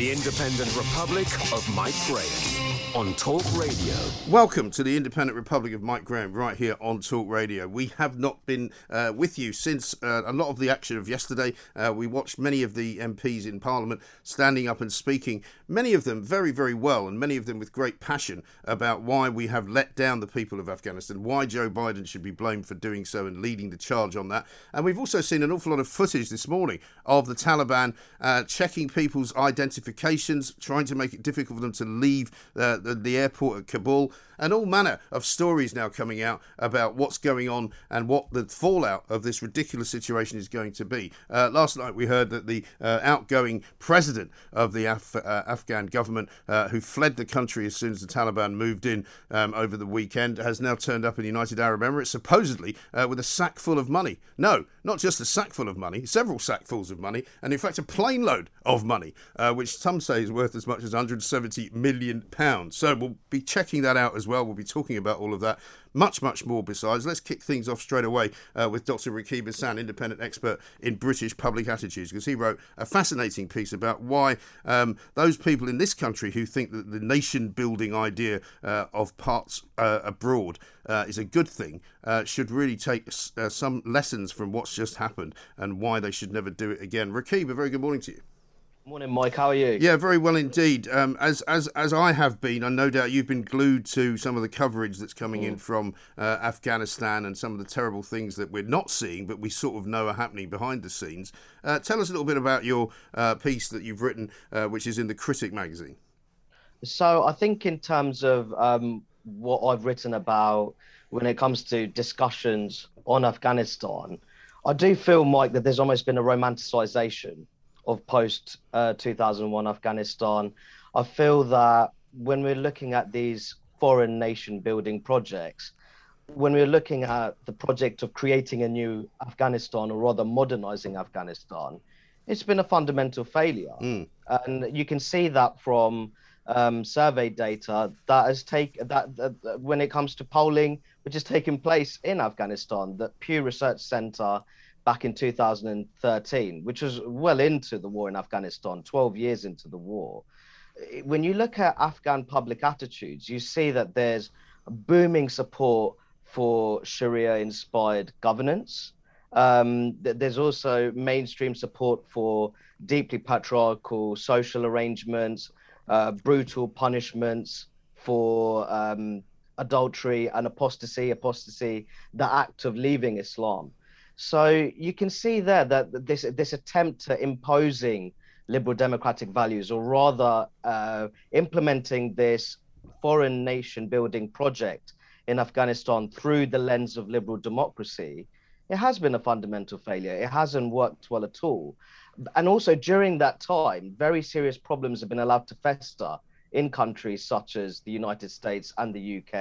The Independent Republic of Mike Graham on Talk Radio. Welcome to the Independent Republic of Mike Graham, right here on Talk Radio. We have not been uh, with you since uh, a lot of the action of yesterday. Uh, we watched many of the MPs in Parliament standing up and speaking, many of them very, very well, and many of them with great passion about why we have let down the people of Afghanistan, why Joe Biden should be blamed for doing so and leading the charge on that. And we've also seen an awful lot of footage this morning of the Taliban uh, checking people's identifications, trying to make it difficult for them to leave uh, the, the airport at Kabul and all manner of stories now coming out about what's going on and what the fallout of this ridiculous situation is going to be. Uh, last night we heard that the uh, outgoing president of the Af- uh, Afghan government, uh, who fled the country as soon as the Taliban moved in um, over the weekend, has now turned up in the United Arab Emirates, supposedly uh, with a sack full of money. No, not just a sack full of money, several sackfuls of money, and in fact a plane load of money, uh, which some say is worth as much as 170 million pounds. So we'll be checking that out as. We'll be talking about all of that, much, much more besides. Let's kick things off straight away uh, with Dr. Rakib Ehsan, independent expert in British public attitudes, because he wrote a fascinating piece about why um, those people in this country who think that the nation building idea uh, of parts uh, abroad uh, is a good thing uh, should really take uh, some lessons from what's just happened and why they should never do it again. Rakib, a very good morning to you. Morning, Mike. How are you? Yeah, very well indeed. Um, as as as I have been, and no doubt you've been glued to some of the coverage that's coming mm. in from uh, Afghanistan and some of the terrible things that we're not seeing, but we sort of know are happening behind the scenes. Uh, tell us a little bit about your uh, piece that you've written, uh, which is in the Critic magazine. So, I think in terms of um, what I've written about when it comes to discussions on Afghanistan, I do feel, Mike, that there's almost been a romanticization of post uh, 2001 Afghanistan. I feel that when we're looking at these foreign nation building projects, when we're looking at the project of creating a new Afghanistan or rather modernizing Afghanistan, it's been a fundamental failure. Mm. And you can see that from um, survey data that has taken that, that, that, when it comes to polling, which has taken place in Afghanistan, that Pew Research Center back in 2013, which was well into the war in Afghanistan, 12 years into the war. When you look at Afghan public attitudes, you see that there's booming support for Sharia inspired governance. Um, there's also mainstream support for deeply patriarchal social arrangements, uh, brutal punishments for um, adultery and apostasy, apostasy, the act of leaving Islam. So you can see there that this this attempt to imposing liberal democratic values, or rather uh, implementing this foreign nation building project in Afghanistan through the lens of liberal democracy, it has been a fundamental failure. It hasn't worked well at all. And also during that time, very serious problems have been allowed to fester in countries such as the United States and the UK.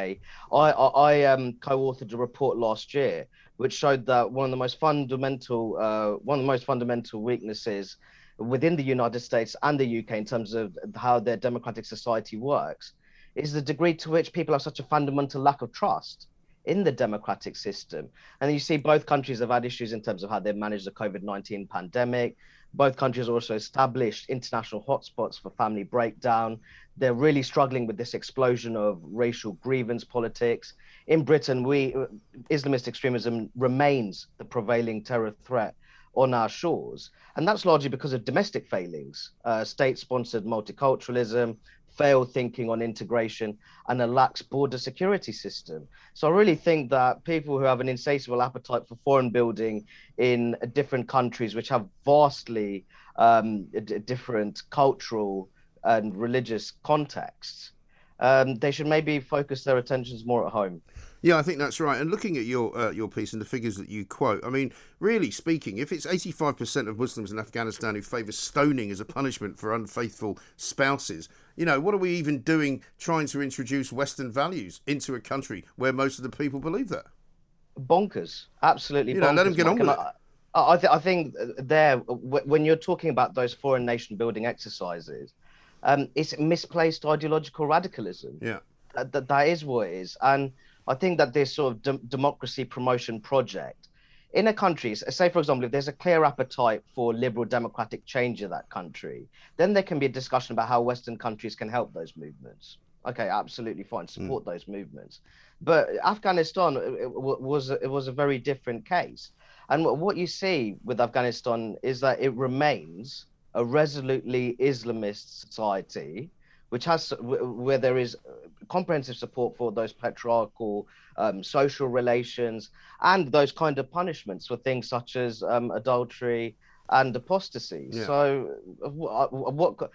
I, I, I um, co-authored a report last year which showed that one of the most fundamental uh, one of the most fundamental weaknesses within the United States and the UK in terms of how their democratic society works is the degree to which people have such a fundamental lack of trust in the democratic system. And you see both countries have had issues in terms of how they've managed the COVID 19 pandemic. Both countries also established international hotspots for family breakdown. They're really struggling with this explosion of racial grievance politics in Britain, we Islamist extremism remains the prevailing terror threat on our shores, and that's largely because of domestic failings, uh, state-sponsored multiculturalism, failed thinking on integration, and a lax border security system. So I really think that people who have an insatiable appetite for foreign building in different countries, which have vastly um, d- different cultural and religious contexts, um, they should maybe focus their attentions more at home. Yeah, I think that's right. And looking at your uh, your piece and the figures that you quote, I mean, really speaking, if it's 85% of Muslims in Afghanistan who favour stoning as a punishment for unfaithful spouses, you know, what are we even doing trying to introduce Western values into a country where most of the people believe that? Bonkers, absolutely. You know, let them get on with it. I, th- I think there, when you're talking about those foreign nation building exercises, um, it's misplaced ideological radicalism. Yeah, that, that is what it is, and I think that this sort of de- democracy promotion project in a country, say for example, if there's a clear appetite for liberal democratic change in that country, then there can be a discussion about how Western countries can help those movements. Okay, absolutely fine, hmm. support mm. those movements. But Afghanistan it, was it was a very different case, and what you see with Afghanistan is that it remains a resolutely Islamist society, which has where there is comprehensive support for those patriarchal um, social relations and those kind of punishments for things such as um, adultery and apostasy. Yeah. So, what, what,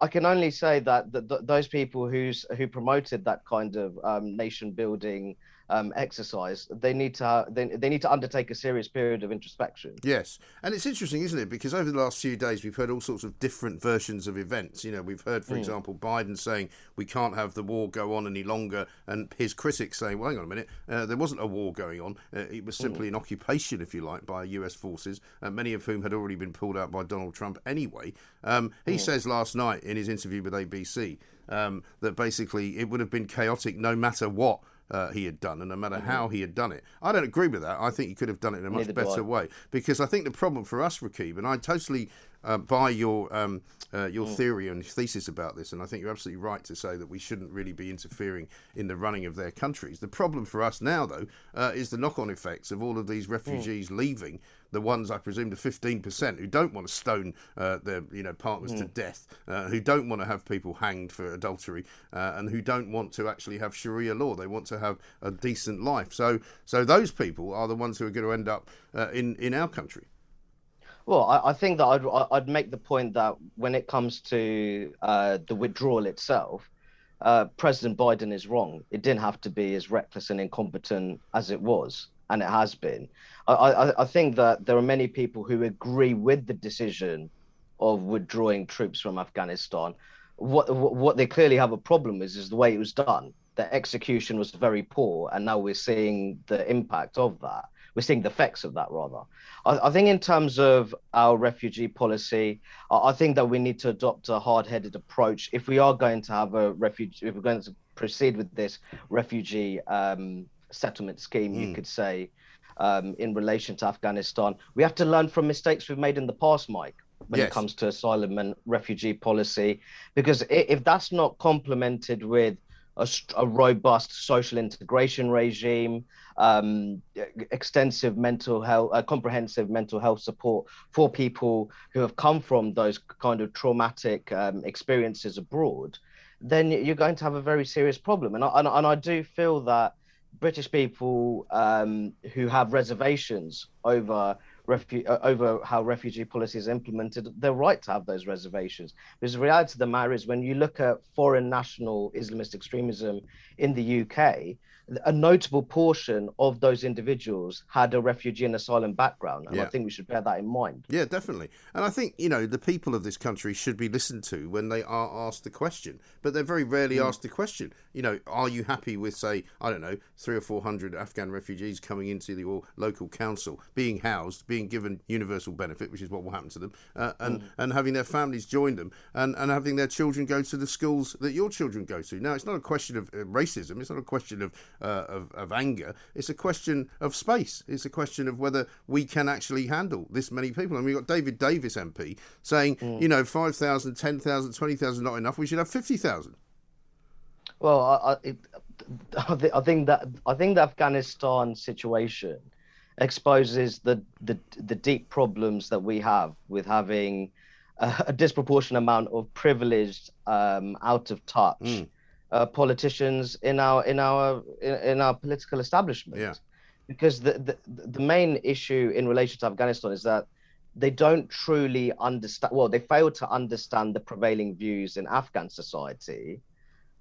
I can only say that, that, those people who's who promoted that kind of um, nation building um, exercise, they need to they, they need to undertake a serious period of introspection. Yes, and it's interesting, isn't it? Because over the last few days, we've heard all sorts of different versions of events. You know, we've heard, for mm. example, Biden saying we can't have the war go on any longer, and his critics saying, "Well, hang on a minute, uh, there wasn't a war going on; uh, it was simply mm. an occupation, if you like, by U.S. forces, uh, many of whom had already been pulled out by Donald Trump anyway." Um, he mm. says last night in his interview with ABC um, that basically it would have been chaotic no matter what uh, he had done, and no matter mm-hmm. how he had done it. I don't agree with that. I think he could have done it in a much Neither better way because I think the problem for us, Rakib, and I totally uh, buy your um, uh, your mm. theory and thesis about this, and I think you're absolutely right to say that we shouldn't really be interfering in the running of their countries. The problem for us now, though, uh, is the knock-on effects of all of these refugees mm. leaving. The ones, I presume, the 15% who don't want to stone uh, their you know partners mm. to death, uh, who don't want to have people hanged for adultery, uh, and who don't want to actually have Sharia law. They want to have a decent life. So, so those people are the ones who are going to end up in in our country. Well, I, I, think that I'd, I'd make the point that when it comes to uh, the withdrawal itself, uh, President Biden is wrong. It didn't have to be as reckless and incompetent as it was, and it has been. I, I, I think that there are many people who agree with the decision of withdrawing troops from Afghanistan. What what they clearly have a problem with is the way it was done. The execution was very poor, and now we're seeing the impact of that we're seeing the effects of that rather. I, I think in terms of our refugee policy, I, I, think that we need to adopt a hard-headed approach if we are going to have a refugee, if we're going to proceed with this refugee um, settlement scheme, mm. you hmm. could say, um, in relation to Afghanistan. We have to learn from mistakes we've made in the past, Mike when yes. it comes to asylum and refugee policy because if that's not complemented with a, a robust social integration regime, um, extensive mental health, uh, comprehensive mental health support for people who have come from those kind of traumatic um, experiences abroad, then you're going to have a very serious problem. And I, and, and I do feel that British people um, who have reservations over refu- uh, over how refugee policy is implemented, they're right to have those reservations. Because the reality of the matter is, when you look at foreign national Islamist extremism in the UK, a notable portion of those individuals had a refugee and asylum background. And yeah. I think we should bear that in mind. Yeah, definitely. And I think, you know, the people of this country should be listened to when they are asked the question, but they're very rarely mm. asked the question. You know, are you happy with, say, I don't know, three or four hundred Afghan refugees coming into the local council, being housed, being given universal benefit, which is what will happen to them, uh, and, mm. and having their families join them and, and having their children go to the schools that your children go to? Now, it's not a question of uh, racism, it's not a question of uh, of, of anger. It's a question of space. It's a question of whether we can actually handle this many people. And we've got David Davis MP saying, mm. you know, 5,000, 10,000, 20,000 not enough. We should have 50,000. Well, I, it, I think that I think the Afghanistan situation exposes the, the the deep problems that we have with having a, a disproportionate amount of privileged, um, out of touch mm uh, politicians in our in our in, in our political establishment. Yeah. Because the, the the main issue in relation to Afghanistan is that they don't truly understand. Well, they fail to understand the prevailing views in Afghan society,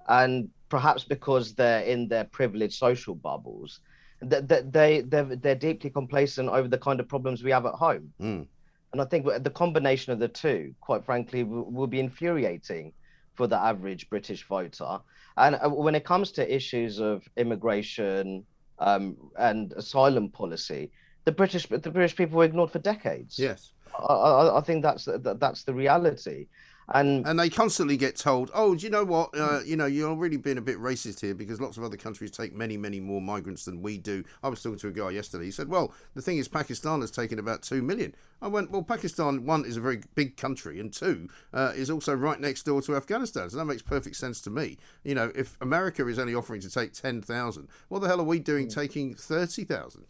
and perhaps because they're in their privileged social bubbles, that they, they they're, they're deeply complacent over the kind of problems we have at home. Mm. And I think the combination of the two, quite frankly, will, will be infuriating for the average British voter. And uh, when it comes to issues of immigration um, and asylum policy, the British the British people were ignored for decades. Yes, I, I, I think that's that, that's the reality. And and they constantly get told, "Oh, do you know what? Uh, you know, you're really being a bit racist here because lots of other countries take many, many more migrants than we do." I was talking to a guy yesterday. He said, "Well, the thing is, Pakistan has taken about two million. I went, "Well, Pakistan one is a very big country, and two uh, is also right next door to Afghanistan, so that makes perfect sense to me. You know, if America is only offering to take ten thousand, what the hell are we doing taking thirty thousand?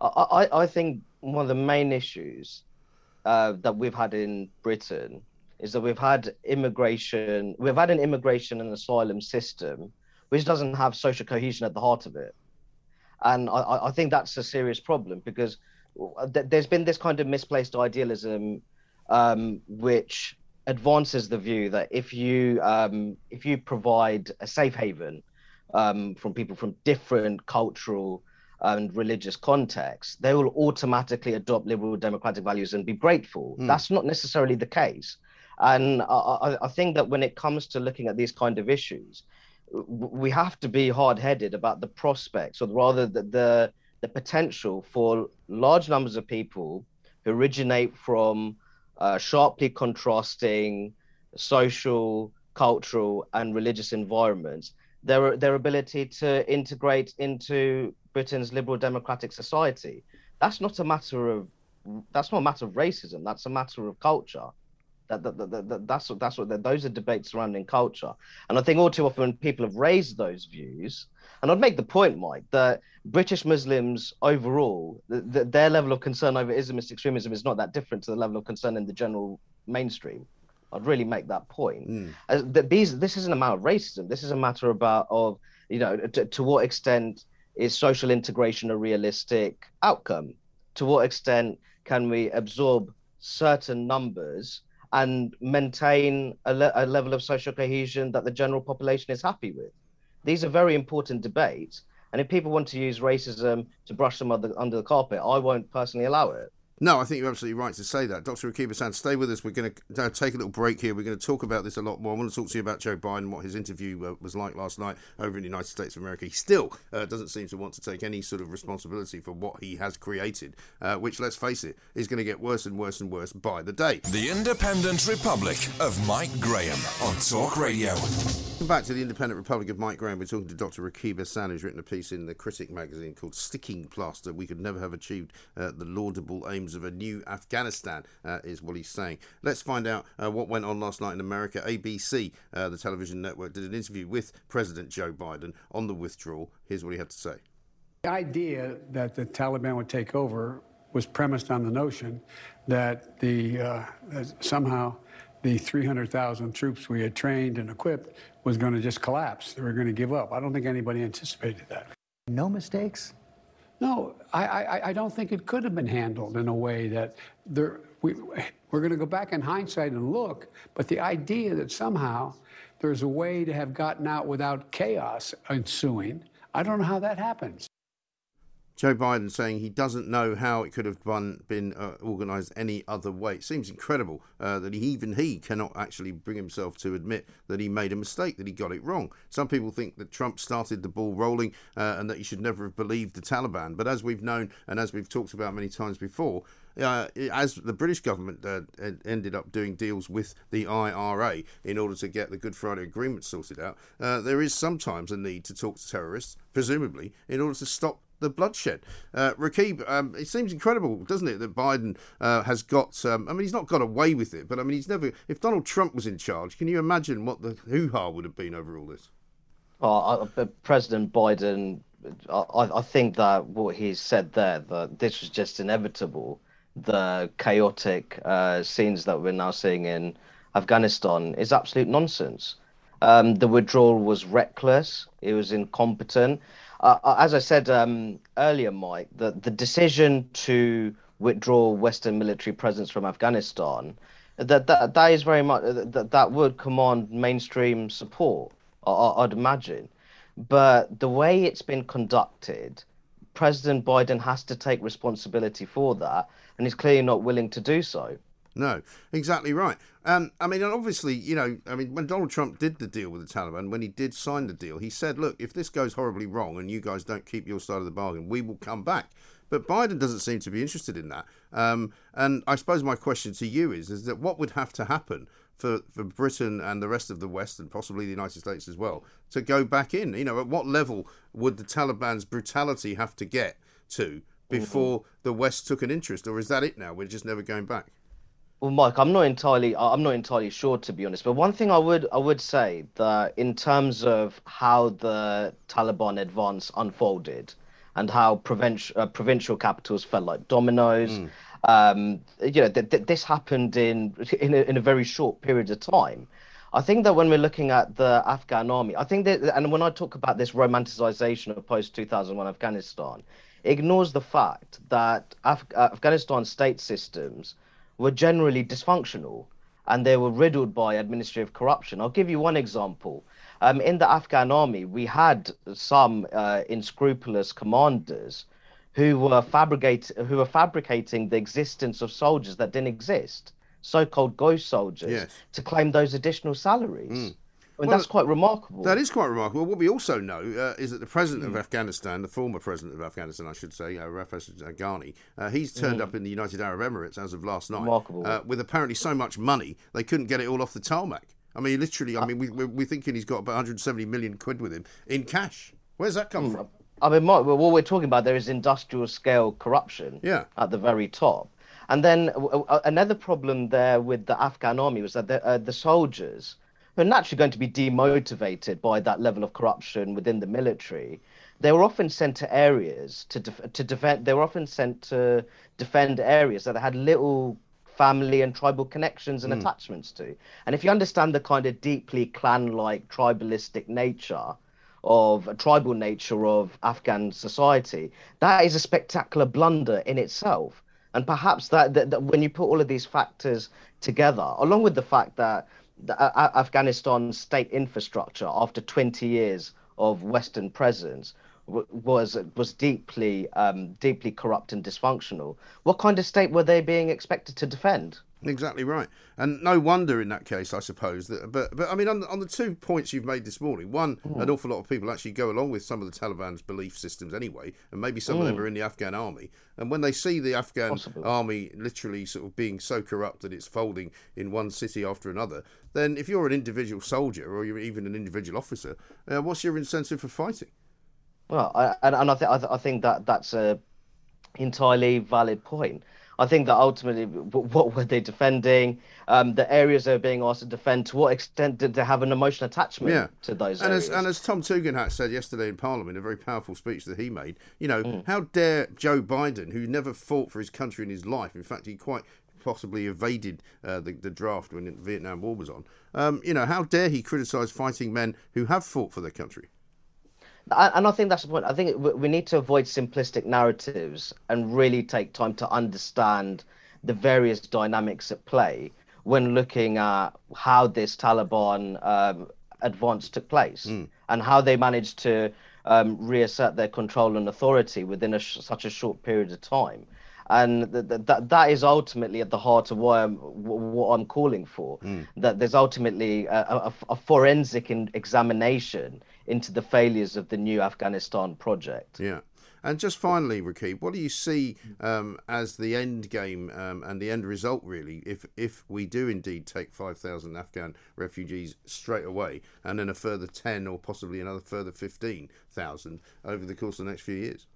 I, I, I think one of the main issues uh, that we've had in Britain is that we've had immigration, we've had an immigration and asylum system which doesn't have social cohesion at the heart of it. And I, I think that's a serious problem because there's been this kind of misplaced idealism um, which advances the view that if you um, if you provide a safe haven um, from people from different cultural and religious contexts, they will automatically adopt liberal democratic values and be grateful. Mm. That's not necessarily the case. And I, I, think that when it comes to looking at these kind of issues, we have to be hard-headed about the prospects, or rather the, the, the potential for large numbers of people who originate from uh, sharply contrasting social, cultural, and religious environments, their their ability to integrate into Britain's liberal democratic society. That's not a matter of that's not a matter of racism. That's a matter of culture. That, that, that, that that's what that's what those are debates surrounding culture. And I think all too often people have raised those views, and I'd make the point, Mike, that British Muslims overall, the, the, their level of concern over Islamist extremism is not that different to the level of concern in the general mainstream. I'd really make that point. Mm. Uh, that these this isn't a matter of racism. This is a matter about of you know to what extent is social integration a realistic outcome? To what extent can we absorb certain numbers and maintain a, le- a, level of social cohesion that the general population is happy with? These are very important debates. And if people want to use racism to brush them under, under the carpet, I won't personally allow it. No, I think you're absolutely right to say that. Dr. Rakib Ehsan, stay with us. We're going to uh, take a little break here. We're going to talk about this a lot more. I want to talk to you about Joe Biden, what his interview uh, was like last night over in the United States of America. He still uh, doesn't seem to want to take any sort of responsibility for what he has created, uh, which, let's face it, is going to get worse and worse and worse by the day. The Independent Republic of Mike Graham on Talk Radio. Welcome back to the Independent Republic of Mike Graham. We're talking to Dr. Rakib Ehsan, who's written a piece in the Critic magazine called Sticking Plaster. We could never have achieved uh, the laudable aims of a new Afghanistan Afghanistan, uh, is what he's saying. Let's find out uh, what went on last night in America. ABC, uh, the television network, did an interview with President Joe Biden on the withdrawal. Here's what he had to say. The idea that the Taliban would take over was premised on the notion that the uh, that somehow the 300,000 troops we had trained and equipped was going to just collapse. They were going to give up. I don't think anybody anticipated that. No mistakes? No, I, I, I, don't think it could have been handled in a way that there, we, we're going to go back in hindsight and look, but the idea that somehow there's a way to have gotten out without chaos ensuing, I don't know how that happens. Joe Biden saying he doesn't know how it could have been, been uh, organised any other way. It seems incredible uh, that he, even he cannot actually bring himself to admit that he made a mistake, that he got it wrong. Some people think that Trump started the ball rolling uh, and that he should never have believed the Taliban. But as we've known and as we've talked about many times before, uh, as the British government uh, ended up doing deals with the IRA in order to get the Good Friday Agreement sorted out, uh, there is sometimes a need to talk to terrorists, presumably, in order to stop the bloodshed. Uh, Rakib, um, it seems incredible, doesn't it, that Biden uh, has got. Um, I mean, he's not got away with it, but I mean, he's never. If Donald Trump was in charge, can you imagine what the hoo ha would have been over all this? Oh, President Biden, I, I think that what he said there, that this was just inevitable. The chaotic uh, scenes that we're now seeing in Afghanistan is absolute nonsense. Um, the withdrawal was reckless. It was incompetent. Uh, uh, as I said um, earlier, Mike, the, the decision to withdraw Western military presence from Afghanistan, that that, that is very much that, that would command mainstream support, I, I'd imagine. But the way it's been conducted, President Biden has to take responsibility for that, and he's clearly not willing to do so. No, exactly right. Um, I mean, obviously, you know, I mean, when Donald Trump did the deal with the Taliban, when he did sign the deal, he said, look, if this goes horribly wrong and you guys don't keep your side of the bargain, we will come back. But Biden doesn't seem to be interested in that. Um, and I suppose my question to you is, is that what would have to happen for, for Britain and the rest of the West and possibly the United States as well to go back in? You know, at what level would the Taliban's brutality have to get to before mm-hmm. the West took an interest, or is that it now? We're just never going back. Well, Mike, I'm not entirely I'm not entirely sure to be honest. But one thing I would I would say that in terms of how the Taliban advance unfolded and how provincial uh, provincial capitals fell like dominoes. Mm. Um, you know, th- th- this happened in in a, in a very short period of time. I think that when we're looking at the Afghan army, I think that, and when I talk about this romanticization of post 2001 Afghanistan, ignores the fact that Af- Afghanistan state systems were generally dysfunctional and they were riddled by administrative corruption. I'll give you one example. Um, in the Afghan army, we had some uh, unscrupulous commanders who were fabricate who were fabricating the existence of soldiers that didn't exist, so-called ghost soldiers, yes. to claim those additional salaries. Mm. Mean, well, that's quite remarkable. That is quite remarkable. What we also know uh, is that the president mm. of hmm. Afghanistan, the former president of Afghanistan, I should say, uh, Ashraf Ghani, uh, he's turned mm. up in the United Arab Emirates as of last night. Remarkable. Uh, with apparently so much money, they couldn't get it all off the tarmac. I mean, literally, I uh, mean, we, we're, we're thinking he's got about 170 million quid with him in cash. Where's that come mm. from? I mean, what we're talking about there is industrial scale corruption yeah. at the very top. And then uh, another problem there with the Afghan army was that the, uh, the soldiers are naturally going to be demotivated by that level of corruption within the military. They were often sent to areas to def- to defend. They were often sent to defend areas that had little family and tribal connections and mm. attachments to. And if you understand the kind of deeply clan-like tribalistic nature of a tribal nature of Afghan society, that is a spectacular blunder in itself. And perhaps that, that, that when you put all of these factors together, along with the fact that the, uh, Afghanistan state infrastructure after 20 years of Western presence was was deeply um, deeply corrupt and dysfunctional. What kind of state were they being expected to defend? Exactly right, and no wonder in that case, I suppose that. But but I mean, on the, on the two points you've made this morning, one, mm. an awful lot of people actually go along with some of the Taliban's belief systems anyway, and maybe some mm. of them hmm. are in the Afghan army. And when they see the Afghan Possibly. army literally sort of being so corrupt that it's folding in one city after another, then if you're an individual soldier or you're even an individual officer, uh, what's your incentive for fighting? Well, I, and, and I, th- I, th- I think that that's a entirely valid point. I think that ultimately, what were they defending? Um, the areas they were being asked to defend. To what extent did they have an emotional attachment yeah. to those and areas? As, and as Tom Tugendhat said yesterday in Parliament, a very powerful speech that he made, you know, mm. how dare Joe Biden, who never fought for his country in his life, in fact, he quite possibly evaded uh, the, the draft when the Vietnam War was on. Um, you know, how dare he criticise fighting men who have fought for their country? And I think that's the point. I think we need to avoid simplistic narratives and really take time to understand the various dynamics at play when looking at how this Taliban um, advance took place mm. and how they managed to um, reassert their control and authority within a sh- such a short period of time. And th- th- that that is ultimately at the heart of why I'm, w- what I'm calling for. Mm. That there's ultimately a, a, a forensic examination into the failures of the new Afghanistan project. Yeah. And just finally, Rakib, what do you see um, as the end game um, and the end result, really, if if we do indeed take 5,000 Afghan refugees straight away and then a further 10 or possibly another further 15,000 over the course of the next few years?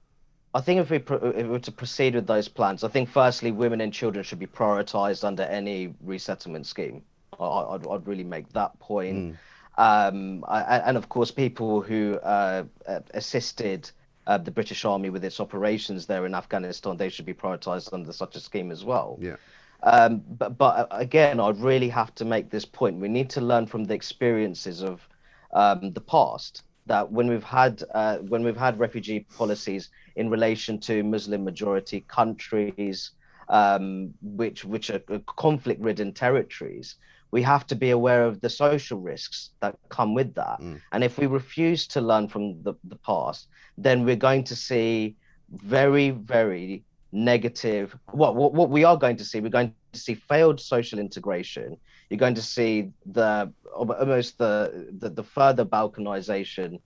I think if we, if we were to proceed with those plans, I think firstly, women and children should be prioritised under any resettlement scheme. I, would really make that point. Mm. Um, and of course, people who uh, assisted uh, the British Army with its operations there in Afghanistan, they should be prioritised under such a scheme as well. Yeah. Um, but, but uh, again, I really have to make this point. We need to learn from the experiences of um, the past. That when we've had uh, when we've had refugee policies in relation to Muslim majority countries, um, which which are conflict-ridden territories, we have to be aware of the social risks that come with that. Mm. And if we refuse to learn from the, the past, then we're going to see very, very negative. What, what what we are going to see, we're going to see failed social integration. You're going to see the almost the the, the further balkanization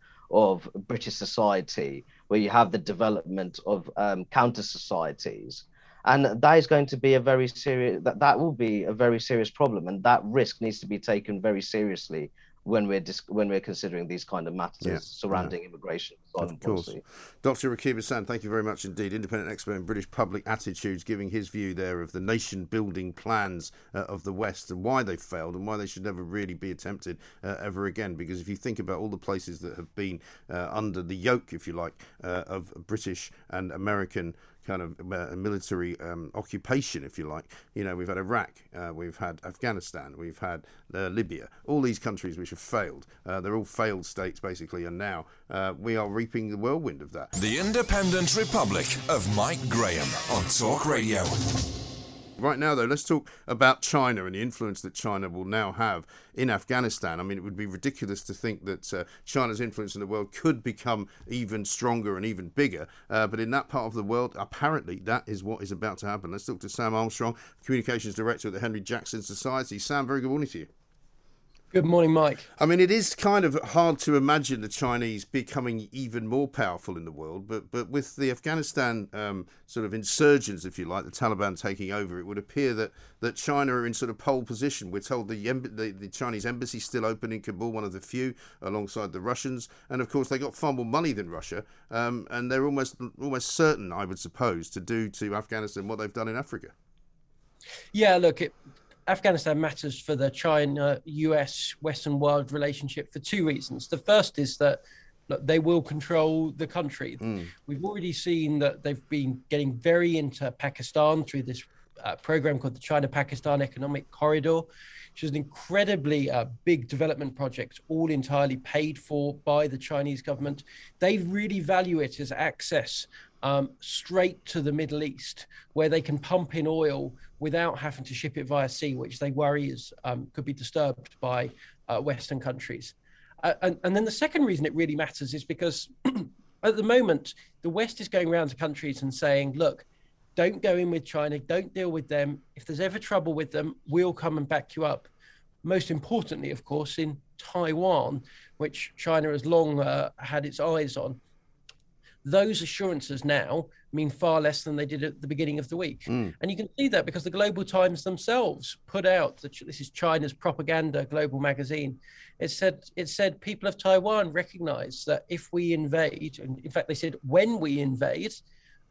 of British society, where you have the development of um, counter societies and that is going to be a very serious that that will be a very serious problem and that risk needs to be taken very seriously when we're dis- when we're considering these kind of matters yeah, surrounding yeah. immigration. Of course, policy. Dr. Rakib Ehsan, thank you very much indeed. Independent expert in British public attitudes, giving his view there of the nation-building plans uh, of the West and why they failed and why they should never really be attempted uh, ever again. Because if you think about all the places that have been uh, under the yoke, if you like, uh, of British and American kind of uh, military um, occupation, if you like. You know, we've had Iraq, uh, we've had Afghanistan, we've had uh, Libya, all these countries which have failed. Uh, they're all failed states, basically, and now uh, we are reaping the whirlwind of that. The Independent Republic of Mike Graham on Talk Radio. Right now, though, let's talk about China and the influence that China will now have in Afghanistan. I mean, it would be ridiculous to think that uh, China's influence in the world could become even stronger and even bigger. Uh, but in that part of the world, apparently, that is what is about to happen. Let's talk to Sam Armstrong, Communications Director at the Henry Jackson Society. Sam, very good morning to you. Good morning, Mike. I mean, it is kind of hard to imagine the Chinese becoming even more powerful in the world, but but with the Afghanistan um, sort of insurgents, if you like, the Taliban taking over, it would appear that, that China are in sort of pole position. We're told the, the, the Chinese embassy is still open in Kabul, one of the few, alongside the Russians, and of course they got far more money than Russia, um, and they're almost almost certain, I would suppose, to do to Afghanistan what they've done in Africa. Yeah, look, it, Afghanistan matters for the China US Western world relationship for two reasons. The first is that look, they will control the country. Mm. We've already seen that they've been getting very into Pakistan through this uh, program called the China Pakistan Economic Corridor, which is an incredibly uh, big development project, all entirely paid for by the Chinese government. They really value it as access um, straight to the Middle East, where they can pump in oil without having to ship it via sea, which they worry is um, could be disturbed by uh, Western countries. Uh, and, and, then the second reason it really matters is because at the moment the West is going around to countries and saying, "Look, don't go in with China, don't deal with them. If there's ever trouble with them, we'll come and back you up." Most importantly, of course, in Taiwan, which China has long uh, had its eyes on those assurances now mean far less than they did at the beginning of the week. Mm. And you can see that because the Global Times themselves put out that this is China's propaganda global magazine. It said it said people of Taiwan recognize that if we invade, and in fact they said when we invade,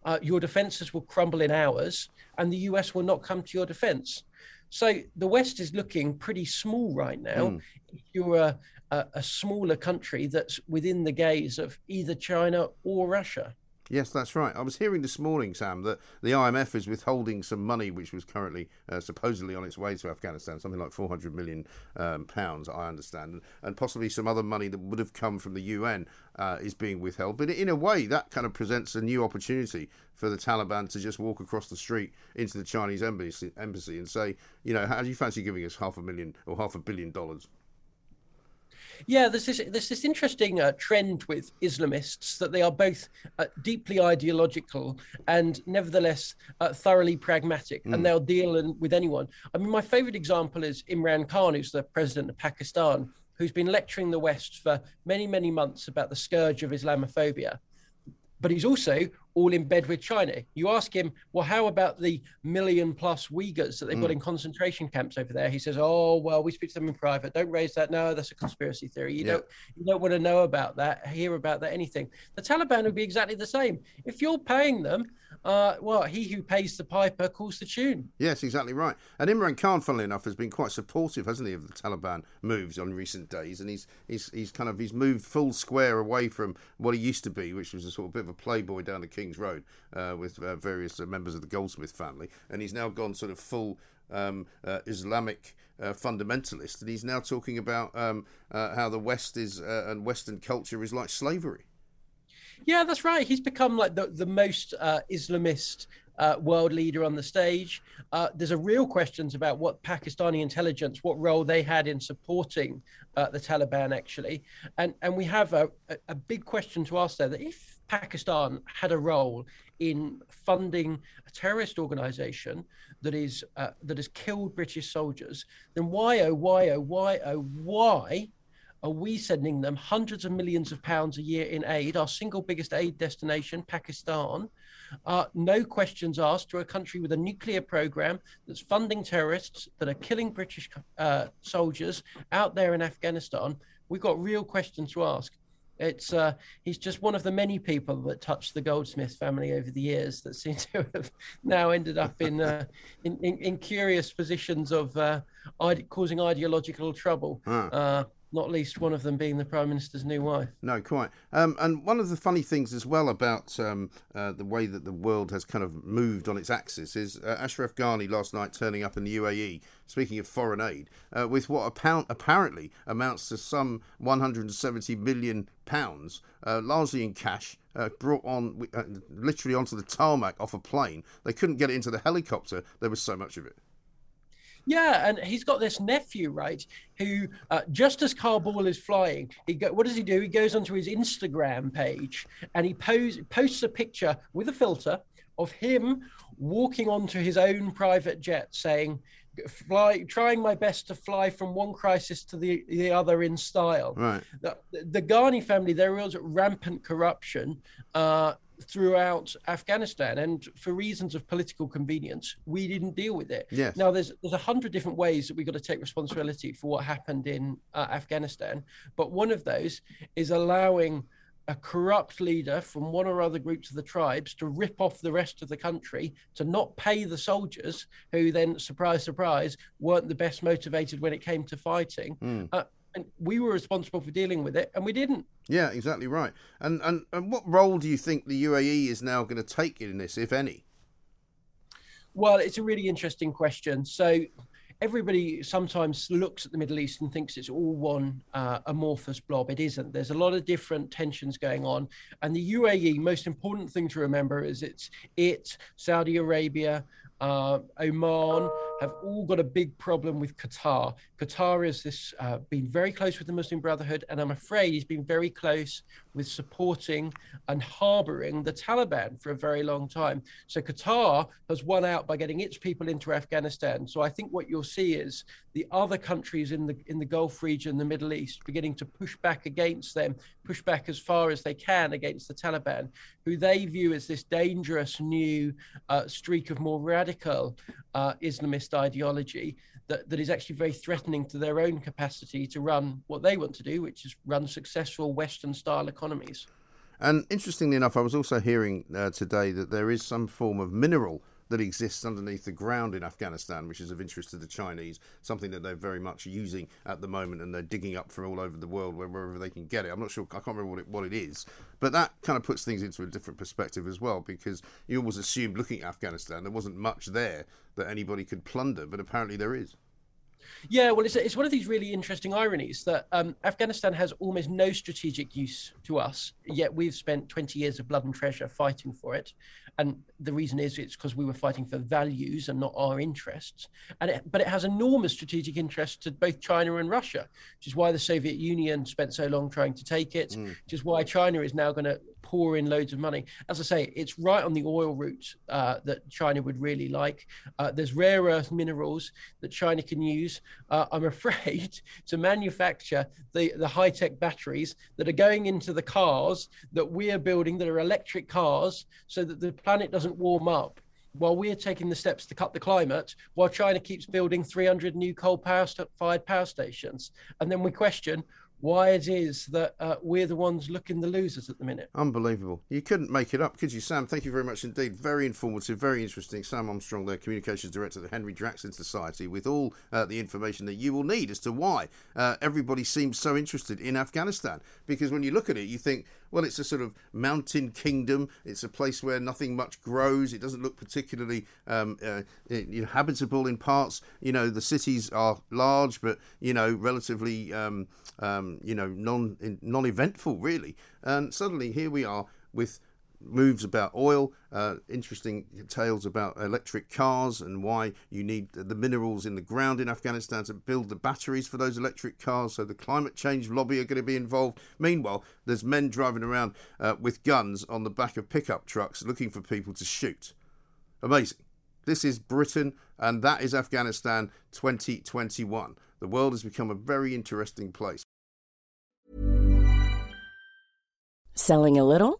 uh, your defenses will crumble in hours, and the US will not come to your defense. So the West is looking pretty small right now. Mm. If you're a, a, a smaller country that's within the gaze of either China or Russia. Yes, that's right. I was hearing this morning, Sam, that the IMF is withholding some money which was currently uh, supposedly on its way to Afghanistan, something like 400 million um, pounds, I understand, and possibly some other money that would have come from the UN uh, is being withheld. But in a way, that kind of presents a new opportunity for the Taliban to just walk across the street into the Chinese embassy, embassy and say, you know, how do you fancy giving us half a million or half a billion dollars? Yeah, there's this there's this interesting uh, trend with Islamists that they are both uh, deeply ideological and nevertheless uh, thoroughly pragmatic, mm. and they'll deal in, with anyone. I mean, my favorite example is Imran Khan, who's the president of Pakistan, who's been lecturing the West for many many months about the scourge of Islamophobia but he's also all in bed with China. You ask him, well, how about the million plus Uyghurs that they've mm. got in concentration camps over there? He says, oh, well, we speak to them in private. Don't raise that. No, that's a conspiracy theory. You yeah. don't you don't want to know about that, hear about that, anything. The Taliban would be exactly the same. If you're paying them, uh, well, he who pays the piper calls the tune. Yes, exactly right. And Imran Khan, funnily enough, has been quite supportive, hasn't he, of the Taliban moves on recent days, and he's he's he's kind of he's moved full square away from what he used to be, which was a sort of bit of a playboy down the King's Road uh, with uh, various uh, members of the Goldsmith family, and he's now gone sort of full um, uh, Islamic fundamentalist, and he's now talking about um, how the West is and Western culture is like slavery. Yeah, that's right. He's become like the, the most uh, Islamist uh, world leader on the stage. Uh, there's a real questions about what Pakistani intelligence, what role they had in supporting uh, the Taliban, actually, and and we have a, a big question to ask there: that if Pakistan had a role in funding a terrorist organization that is uh, that has killed British soldiers, then why oh why oh why oh why are we sending them hundreds of millions of pounds a year in aid, our single biggest aid destination, Pakistan, uh, no questions asked to a country with a nuclear program that's funding terrorists that are killing British uh, soldiers out there in Afghanistan. We've got real questions to ask. It's uh, he's just one of the many people that touched the Goldsmith family over the years that seem to have now ended up in uh, in, in, in, curious positions of uh, ide- causing ideological trouble. Huh not least one of them being the Prime Minister's new wife. No, quite. Um, and one of the funny things as well about um, uh, the way that the world has kind of moved on its axis is uh, Ashraf Ghani last night turning up in the UAE, speaking of foreign aid, uh, with what apparently amounts to some 170 million pounds, uh, largely in cash, uh, brought on uh, literally onto the tarmac off a plane. They couldn't get it into the helicopter. There was so much of it. Yeah, and he's got this nephew, right? Who uh, just as Kabul is flying, he go, what does he do? He goes onto his Instagram page and he pose, posts a picture with a filter of him walking onto his own private jet, saying, "Fly, trying my best to fly from one crisis to the the other in style." Right. The, the Ghani family, there was rampant corruption. Uh, throughout Afghanistan, and for reasons of political convenience, we didn't deal with it. Yes. Now, there's there's a hundred different ways that we've got to take responsibility for what happened in uh, Afghanistan, but one of those is allowing a corrupt leader from one or other groups of the tribes to rip off the rest of the country, to not pay the soldiers, who then, surprise, surprise, weren't the best motivated when it came to fighting. Mm. Uh, and we were responsible for dealing with it, and we didn't. Yeah, exactly right. And and and what role do you think the UAE is now going to take in this, if any? Well, it's a really interesting question. So everybody sometimes looks at the Middle East and thinks it's all one uh, amorphous blob. It isn't. There's a lot of different tensions going on. And the UAE, most important thing to remember is it's it, Saudi Arabia, uh, Oman have all got a big problem with Qatar. Qatar has this uh, been very close with the Muslim Brotherhood, and I'm afraid he's been very close with supporting and harboring the Taliban for a very long time. So Qatar has won out by getting its people into Afghanistan. So I think what you'll see is the other countries in the in the Gulf region, the Middle East, beginning to push back against them, push back as far as they can against the Taliban, who they view as this dangerous new uh, streak of more radical uh, Islamist ideology that, that is actually very threatening to their own capacity to run what they want to do, which is run successful Western style economies. And interestingly enough, I was also hearing uh, today that there is some form of mineral that exists underneath the ground in Afghanistan, which is of interest to the Chinese, something that they're very much using at the moment and they're digging up from all over the world wherever they can get it. I'm not sure, I can't remember what it, what it is, but that kind of puts things into a different perspective as well because you always assumed looking at Afghanistan there wasn't much there that anybody could plunder, but apparently there is. Yeah, well, it's, it's one of these really interesting ironies that um, Afghanistan has almost no strategic use to us, yet we've spent 20 years of blood and treasure fighting for it. And the reason is it's because we were fighting for values and not our interests. And it, but it has enormous strategic interest to both China and Russia, which is why the Soviet Union spent so long trying to take it, mm. which is why China is now going to pour in loads of money. As I say, it's right on the oil route uh, that China would really like. Uh, there's rare earth minerals that China can use. Uh, I'm afraid to manufacture the, the high tech batteries that are going into the cars that we are building that are electric cars so that the planet doesn't warm up while we're taking the steps to cut the climate, while China keeps building 300 new coal power fired power stations. And then we question why it is that uh, we're the ones looking the losers at the minute. Unbelievable. You couldn't make it up, could you, Sam? Thank you very much indeed. Very informative, very interesting. Sam Armstrong, the Communications Director of the Henry Jackson Society, with all uh, the information that you will need as to why uh, everybody seems so interested in Afghanistan. Because when you look at it, you think, well, it's a sort of mountain kingdom. It's a place where nothing much grows. It doesn't look particularly um, uh, habitable in parts. You know, the cities are large, but you know, relatively, um, um, you know, non non-eventful, really. And suddenly, here we are with moves about oil, uh, interesting tales about electric cars and why you need the minerals in the ground in Afghanistan to build the batteries for those electric cars. So the climate change lobby are going to be involved. Meanwhile, there's men driving around uh, with guns on the back of pickup trucks looking for people to shoot. Amazing. This is Britain, and that is Afghanistan 2021. The world has become a very interesting place. Selling a little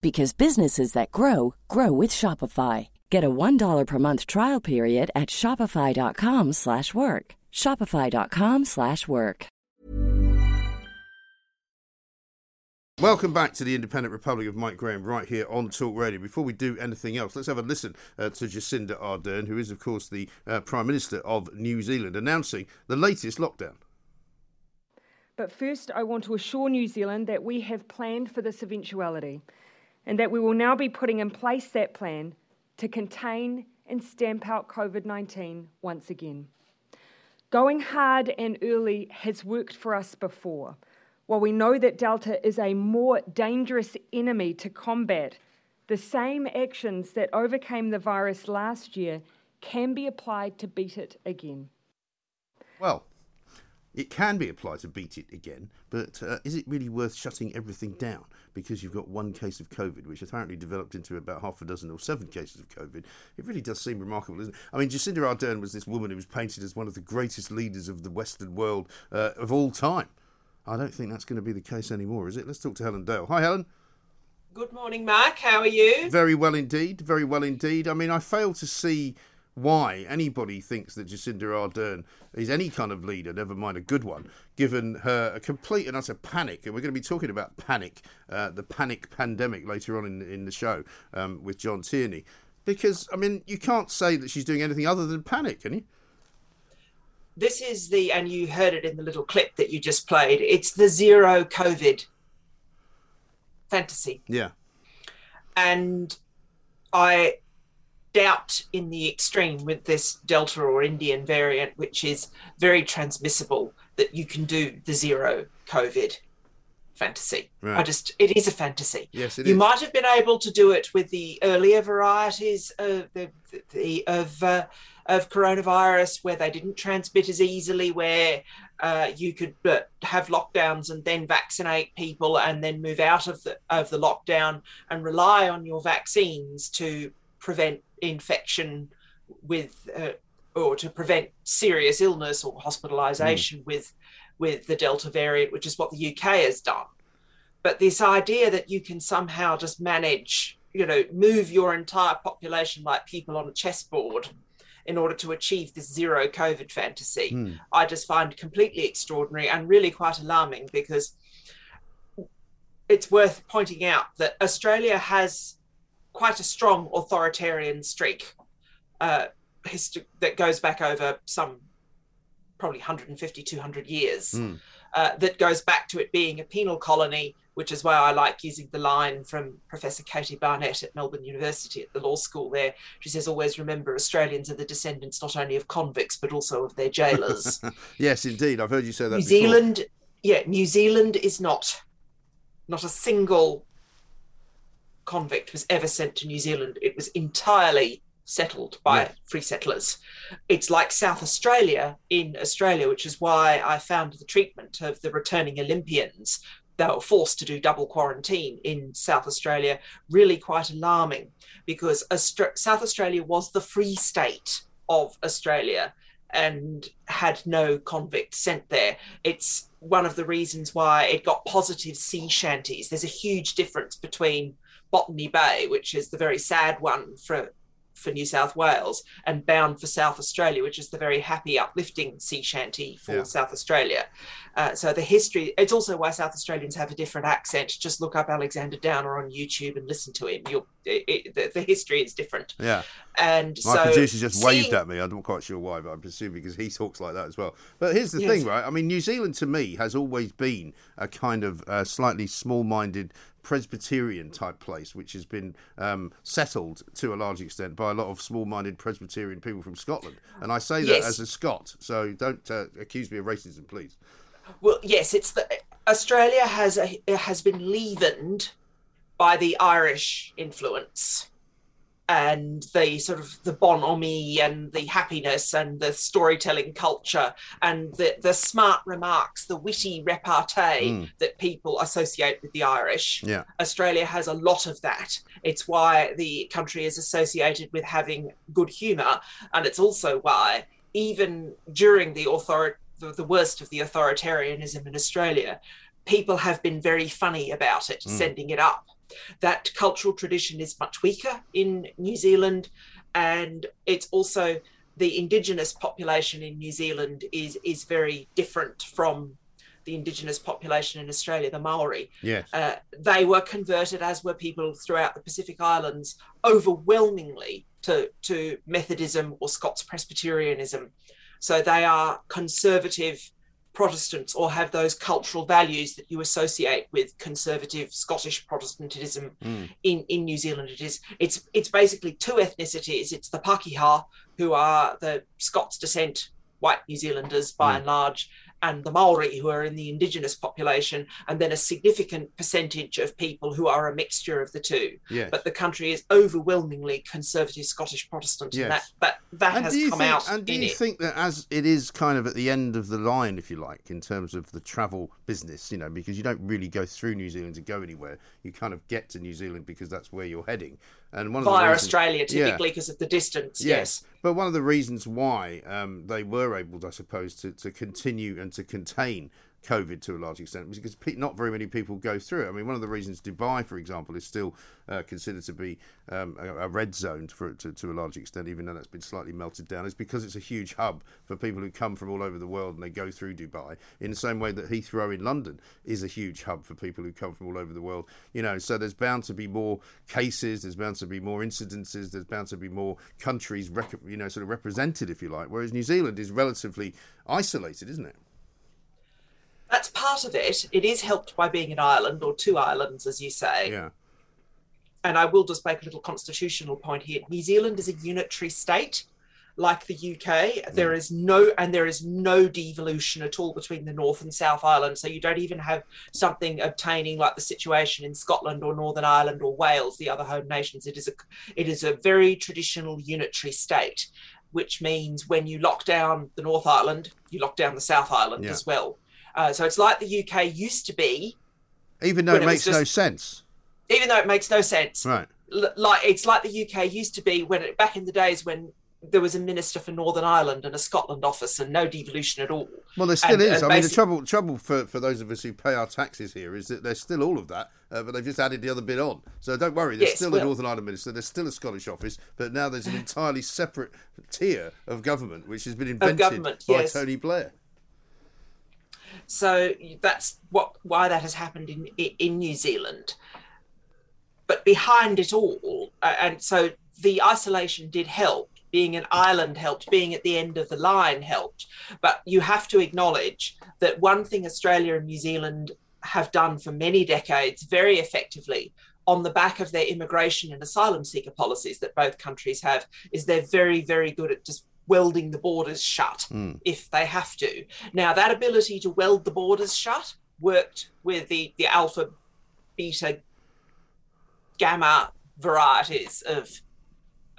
because businesses that grow grow with Shopify. Get a $1 per month trial period at shopify.com/work. shopify.com/work. Welcome back to the Independent Republic of Mike Graham right here on Talk Radio. Before we do anything else, let's have a listen uh, to Jacinda Ardern, who is, of course, the uh, Prime Minister of New Zealand, announcing the latest lockdown. But first, I want to assure New Zealand that we have planned for this eventuality and that we will now be putting in place that plan to contain and stamp out COVID 19 once again. Going hard and early has worked for us before. While we know that Delta is a more dangerous enemy to combat, the same actions that overcame the virus last year can be applied to beat it again. Well, it can be applied to beat it again, but uh, is it really worth shutting everything down because you've got one case of COVID, which apparently developed into about half a dozen or seven cases of COVID? It really does seem remarkable, isn't it? I mean, Jacinda Ardern was this woman who was painted as one of the greatest leaders of the Western world uh, of all time. I don't think that's going to be the case anymore, is it? Let's talk to Helen Dale. Hi, Helen. Good morning, Mark. How are you? Very well indeed. Very well indeed. I mean, I fail to see why anybody thinks that Jacinda Ardern is any kind of leader, never mind a good one, given her a complete and utter panic. And we're going to be talking about panic, uh, the panic pandemic later on in, in the show um, with John Tierney. Because, I mean, you can't say that she's doing anything other than panic, can you? This is the, and you heard it in the little clip that you just played, it's the zero COVID fantasy. Yeah. And I doubt in the extreme with this Delta or Indian variant, which is very transmissible, that you can do the zero COVID fantasy. Right. I just, it is a fantasy. Yes, it you is. might have been able to do it with the earlier varieties of the, the of uh, of coronavirus, where they didn't transmit as easily, where uh, you could uh, have lockdowns and then vaccinate people, and then move out of the of the lockdown and rely on your vaccines to prevent infection with uh, or to prevent serious illness or hospitalization Mm. with with the delta variant which is what the UK has done but this idea that you can somehow just manage you know move your entire population like people on a chessboard in order to achieve this zero covid fantasy Hmm. i just find completely extraordinary and really quite alarming because it's worth pointing out that australia has quite a strong authoritarian streak uh, hist- that goes back over some probably 150 200 years Mm. uh, that goes back to it being a penal colony which is why i like using the line from professor katie barnett at melbourne university at the law school there she says always remember australians are the descendants not only of convicts but also of their jailers yes, indeed. I've heard you say that new before. zealand yeah new zealand is not not a single convict was ever sent to New Zealand. It was entirely settled by Yeah. free settlers. It's like South Australia in Australia, which is why I found the treatment of the returning Olympians that were forced to do double quarantine in South Australia really quite alarming because Austra- South Australia was the free state of Australia and had no convicts sent there. It's one of the reasons why it got positive sea shanties. There's a huge difference between Botany Bay, which is the very sad one for for New South Wales, and Bound for South Australia, which is the very happy, uplifting sea shanty for Yeah. South Australia. Uh, so the history, it's also why South Australians have a different accent. Just look up Alexander Downer on YouTube and listen to him. You'll, it, it, the, the history is different. Yeah. And My so producer just waved at me. I'm not quite sure why, but I'm presuming because he talks like that as well. But here's the Yes. thing, right? I mean, New Zealand to me has always been a kind of uh, slightly small-minded Presbyterian type place, which has been um, settled to a large extent by a lot of small-minded Presbyterian people from Scotland. And I say that Yes. as a Scot, so don't uh, accuse me of racism, please. Well, yes, it's the Australia has a, has been leavened by the Irish influence and the sort of the bonhomie and the happiness and the storytelling culture and the, the smart remarks, the witty repartee mm. that people associate with the Irish. Yeah. Australia has a lot of that. It's why the country is associated with having good humour, and it's also why even during the author the, the worst of the authoritarianism in Australia, people have been very funny about it, mm. sending it up that cultural tradition is much weaker in New Zealand, and it's also the indigenous population in New Zealand is is very different from the indigenous population in Australia, the Maori. Yes. Uh, they were converted, as were people throughout the Pacific Islands, overwhelmingly to, to Methodism or Scots Presbyterianism. So they are conservative Protestants or have those cultural values that you associate with conservative Scottish Protestantism mm. in, in New Zealand. It is it's it's basically two ethnicities. It's the Pakeha, who are the Scots descent white New Zealanders by mm. and large, and the Maori, who are in the indigenous population, and then a significant percentage of people who are a mixture of the two. Yes. But the country is overwhelmingly conservative Scottish Protestant, yes. and that that, that and has come think, out. And do you it. think that as it is kind of at the end of the line, if you like, in terms of the travel business, you know, because you don't really go through New Zealand to go anywhere, you kind of get to New Zealand because that's where you're heading. And one of via the reasons, Australia, typically because yeah. of the distance. Yes. yes. But one of the reasons why um, they were able, I suppose, to, to continue and to contain COVID to a large extent because not very many people go through it. I mean, one of the reasons Dubai, for example, is still uh, considered to be um, a, a, red zone for to, to a large extent, even though that's been slightly melted down, is because it's a huge hub for people who come from all over the world and they go through Dubai. In the same way that Heathrow in London is a huge hub for people who come from all over the world. You know, so there's bound to be more cases, there's bound to be more incidences, there's bound to be more countries, rec- you know, sort of represented, if you like. Whereas New Zealand is relatively isolated, isn't it? That's part of it. It is helped by being an island or two islands, as you say. Yeah. And I will just make a little constitutional point here. New Zealand is a unitary state, like the UK. There mm. is no and there is no devolution at all between the North and South Island. So you don't even have something obtaining like the situation in Scotland or Northern Ireland or Wales, the other home nations. It is a it is a very traditional unitary state, which means when you lock down the North Island, you lock down the South Island Yeah. as well. Uh, so it's like the UK used to be, Even though it it was makes no sense. even though it makes no sense. Right. L- like it's like the UK used to be when it, back in the days when there was a minister for Northern Ireland and a Scotland office and no devolution at all. Well, there still And- is. and I mean, the trouble trouble for, for those of us who pay our taxes here is that there's still all of that, uh, but they've just added the other bit on. So don't worry, there's Yes, still a Northern Ireland minister, there's still a Scottish office, but now there's an entirely separate tier of government which has been invented by yes. Tony Blair. So that's what why that has happened in in New Zealand. But behind it all, uh, and so the isolation did help. Being an island helped. Being at the end of the line helped. But you have to acknowledge that one thing Australia and New Zealand have done for many decades very effectively on the back of their immigration and asylum seeker policies that both countries have is they're very very good at just welding the borders shut hmm. if they have to now that ability to weld the borders shut worked with the the alpha beta gamma varieties of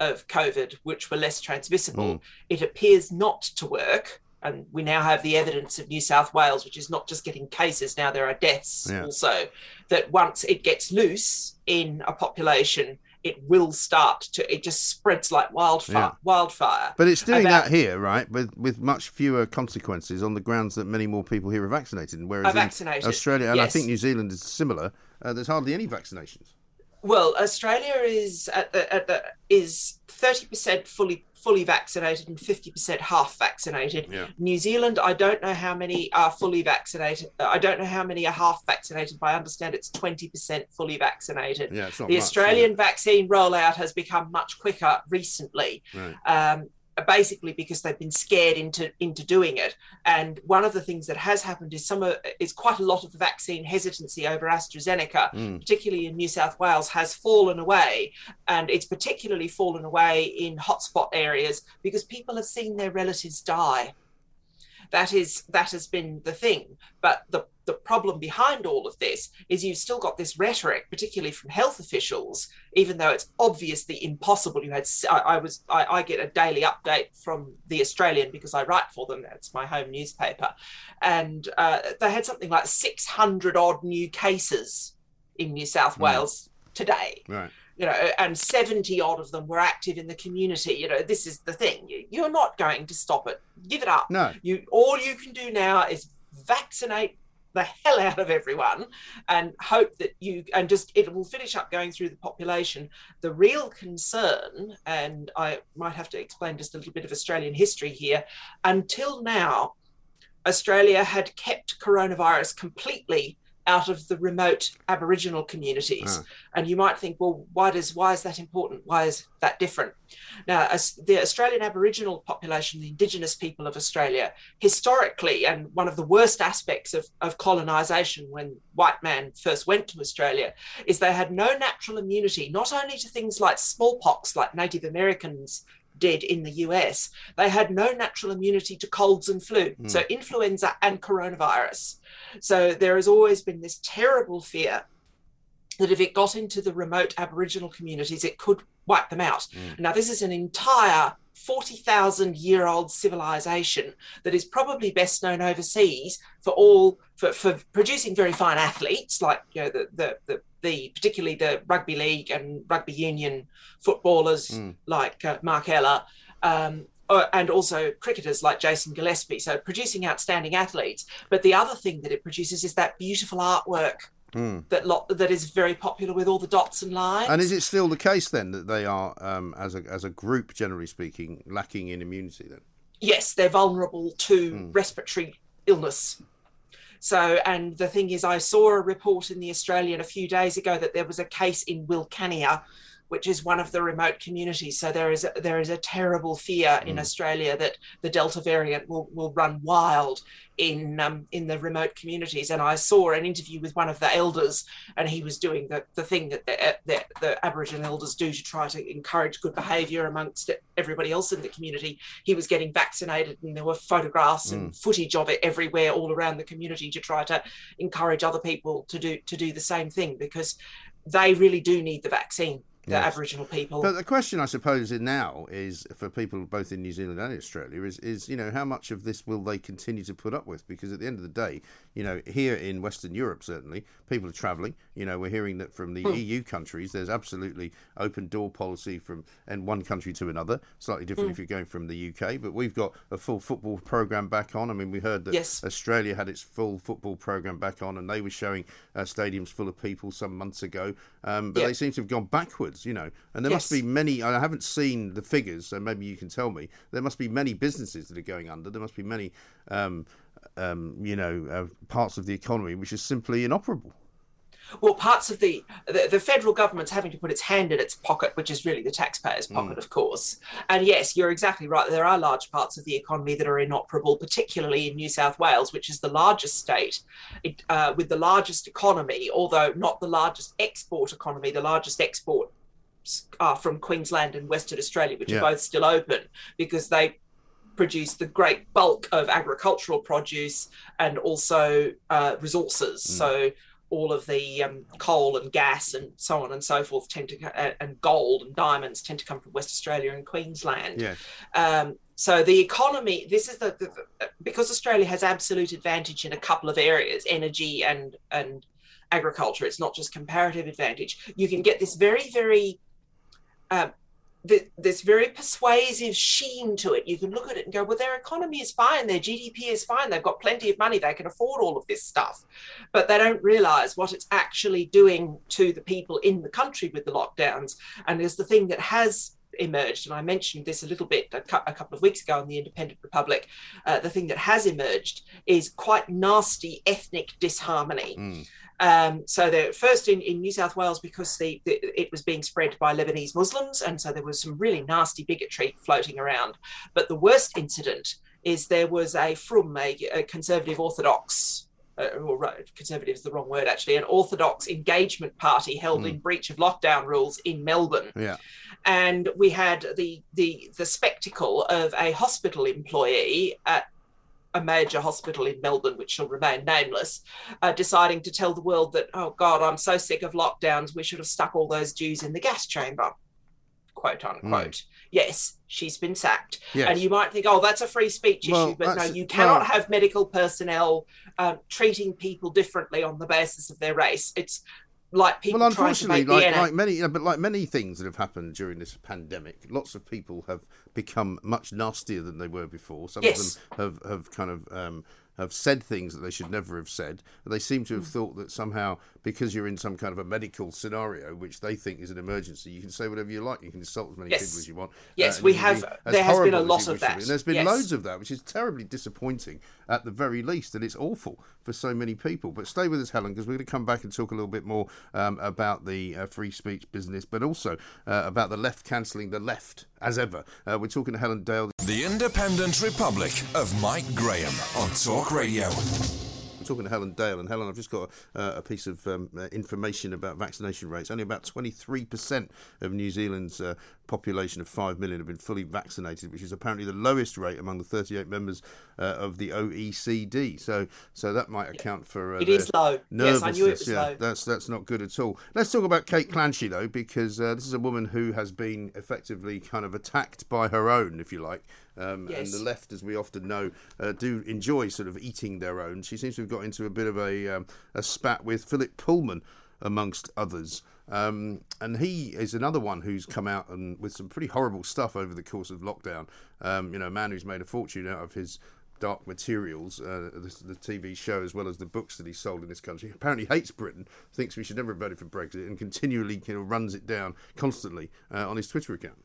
of covid which were less transmissible hmm. it appears not to work and we now have the evidence of New South Wales, which is not just getting cases, now there are deaths Yeah. also. That once it gets loose in a population, it will start to, it just spreads like wildfire. Yeah. wildfire. But it's doing that here, right, with with much fewer consequences on the grounds that many more people here are vaccinated. Whereas Are in Australia, and I think New Zealand is similar, uh, there's hardly any vaccinations. Well, Australia is at the, at the is thirty percent fully fully vaccinated and fifty percent half vaccinated. Yeah. New Zealand, I don't know how many are fully vaccinated. I don't know how many are half vaccinated, but I understand it's twenty percent fully vaccinated. Yeah, the much, Australian vaccine rollout has become much quicker recently. Right. Um, basically because they've been scared into into doing it. And one of the things that has happened is some of is quite a lot of the vaccine hesitancy over AstraZeneca Mm. particularly in New South Wales has fallen away. And it's particularly fallen away in hotspot areas because people have seen their relatives die that is that has been the thing but the the problem behind all of this is you've still got this rhetoric, particularly from health officials, even though it's obviously impossible. You had I, I was I, I, get a daily update from the Australian because I write for them. It's my home newspaper, and uh, they had something like six hundred odd new cases in New South Wales today. Right you know, and 70 odd of them were active in the community. You know, this is the thing. You, are not going to stop it. Give it up. No. You all you can do now is vaccinate the hell out of everyone and hope that you and just it will finish up going through the population the real concern and i might have to explain just a little bit of australian history here until now australia had kept coronavirus completely out of the remote Aboriginal communities. Ah. And you might think, well, why does why is that important? Why is that different? Now, as the Australian Aboriginal population, the Indigenous people of Australia, historically, and one of the worst aspects of, of colonisation when white man first went to Australia, is they had no natural immunity, not only to things like smallpox, like Native Americans did in the US, they had no natural immunity to colds and flu. Mm. So, influenza and coronavirus. So, there has always been this terrible fear that if it got into the remote Aboriginal communities, it could wipe them out. Mm. Now, this is an entire 40,000 year old civilization that is probably best known overseas for all for, for producing very fine athletes like you know the, the, the the particularly the rugby league and rugby union footballers mm. like uh, Mark Ella, um, uh, and also cricketers like Jason Gillespie. So producing outstanding athletes. But the other thing that it produces is that beautiful artwork. Mm. That lot that is very popular with all the dots and lines. And is it still the case then that they are, um, as a as a group, generally speaking, lacking in immunity? Then yes, they're vulnerable to mm. respiratory illness so, and the thing is, I saw a report in the Australian a few days ago that there was a case in Wilcannia, which is one of the remote communities. So there is a, there is a terrible fear in mm. Australia that the Delta variant will, will run wild in um, in the remote communities. And I saw an interview with one of the elders, and he was doing the, the thing that the, the, the Aboriginal elders do to try to encourage good behaviour amongst everybody else in the community. He was getting vaccinated, and there were photographs mm. and footage of it everywhere, all around the community, to try to encourage other people to do to do the same thing because they really do need the vaccine the yes. Aboriginal people. But the question, I suppose, now is for people both in New Zealand and Australia is, is you know how much of this will they continue to put up with? Because at the end of the day, you know, here in Western Europe, certainly people are travelling. You know, we're hearing that from the mm. EU countries, there's absolutely open door policy from and one country to another. Slightly different mm. if you're going from the UK, but we've got a full football program back on. I mean, we heard that yes. Australia had its full football program back on, and they were showing uh, stadiums full of people some months ago. Um, but they seem to have gone backwards, you know. And there yes. must be many. I haven't seen the figures, so maybe you can tell me. There must be many businesses that are going under. There must be many, um, um, you know, uh, parts of the economy which is simply inoperable well, parts of the, the, the federal government's having to put its hand in its pocket, which is really the taxpayer's hmm. pocket, mm. of course. And yes, you're exactly right. There are large parts of the economy that are inoperable, particularly in New South Wales, which is the largest state it, uh, with the largest economy, although not the largest export economy. The largest export are from Queensland and Western Australia, which yeah. are both still open because they produce the great bulk of agricultural produce and also uh, resources. Mm. So all of the um, coal and gas and so on and so forth tend to uh, and gold and diamonds tend to come from West Australia and Queensland. Yeah. Um, so the economy, this is the, the, because Australia has absolute advantage in a couple of areas, energy and and agriculture. It's not just comparative advantage. You can get this very very uh, this very persuasive sheen to it. You can look at it and go, well, their economy is fine, their GDP is fine, they've got plenty of money, they can afford all of this stuff. But they don't realize what it's actually doing to the people in the country with the lockdowns. And there's the thing that has emerged, and I mentioned this a little bit a, cu- a couple of weeks ago in the Independent Republic. Uh, the thing that has emerged is quite nasty ethnic disharmony. Mm. Um, so the first in, in New South Wales because the, the, it was being spread by Lebanese Muslims, and so there was some really nasty bigotry floating around. But the worst incident is there was a from a, a conservative Orthodox. Uh, or conservative is the wrong word actually, an Orthodox engagement party held mm. in breach of lockdown rules in Melbourne. Yeah. And we had the the the spectacle of a hospital employee at a major hospital in Melbourne, which shall remain nameless, uh, deciding to tell the world that, oh God, I'm so sick of lockdowns, we should have stuck all those Jews in the gas chamber, quote unquote. Mm. Yes, she's been sacked. Yes. And you might think, oh, that's a free speech well, issue. But no, you cannot well, have medical personnel um, treating people differently on the basis of their race. It's like people well, unfortunately, like, like many, you know, but like many things that have happened during this pandemic, lots of people have become much nastier than they were before. Some yes. of them have have kind of um, have said things that they should never have said. They seem to have mm. thought that somehow, because you're in some kind of a medical scenario, which they think is an emergency, you can say whatever you like. You can insult as many yes. people as you want. Yes, uh, we have. There has been a lot of that. And there's been yes. loads of that, which is terribly disappointing at the very least, and it's awful for so many people. But stay with us, Helen, because we're going to come back and talk a little bit more um, about the uh, free speech business, but also uh, about the left cancelling the left as ever. Uh, we're talking to Helen Dale. The Independent Republic of Mike Graham on Talk Radio talking to Helen Dale, and Helen, I've just got a, a piece of um, uh, information about vaccination rates. Only about 23% of New Zealand's uh, population of 5 million have been fully vaccinated, which is apparently the lowest rate among the 38 members uh, of the OECD. So, so that might account for uh, it is low. Yes, I knew it was yeah, low. That's that's not good at all. Let's talk about Kate Clanchy though, because uh, this is a woman who has been effectively kind of attacked by her own, if you like. Um, yes. And the left, as we often know, uh, do enjoy sort of eating their own. She seems to have got into a bit of a, um, a spat with Philip Pullman, amongst others. Um, and he is another one who's come out and with some pretty horrible stuff over the course of lockdown. Um, you know, a man who's made a fortune out of his dark materials, uh, the, the, TV show, as well as the books that he sold in this country. Apparently hates Britain, thinks we should never have voted for Brexit, and continually you know, runs it down constantly uh, on his Twitter account.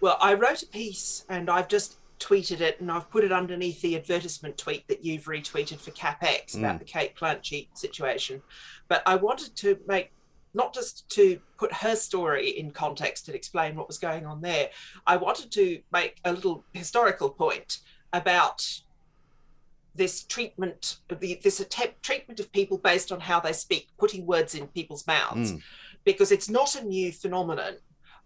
Well, I wrote a piece and I've just tweeted it and I've put it underneath the advertisement tweet that you've retweeted for about mm. the Kate Clanchy situation. But I wanted to make not just to put her story in context and explain what was going on there, I wanted to make a little historical point about this treatment, this attempt, treatment of people based on how they speak, putting words in people's mouths, mm. because it's not a new phenomenon.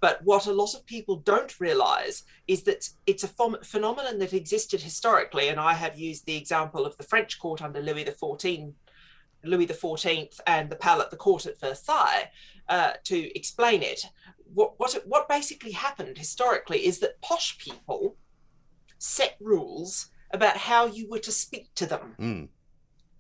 But what a lot of people don't realize is that it's a phenomenon that existed historically. And I have used the example of the French court under Louis XIV, Louis XIV and the Palais, the court at Versailles, uh, to explain it. What, what, what basically happened historically is that posh people set rules about how you were to speak to them. Mm.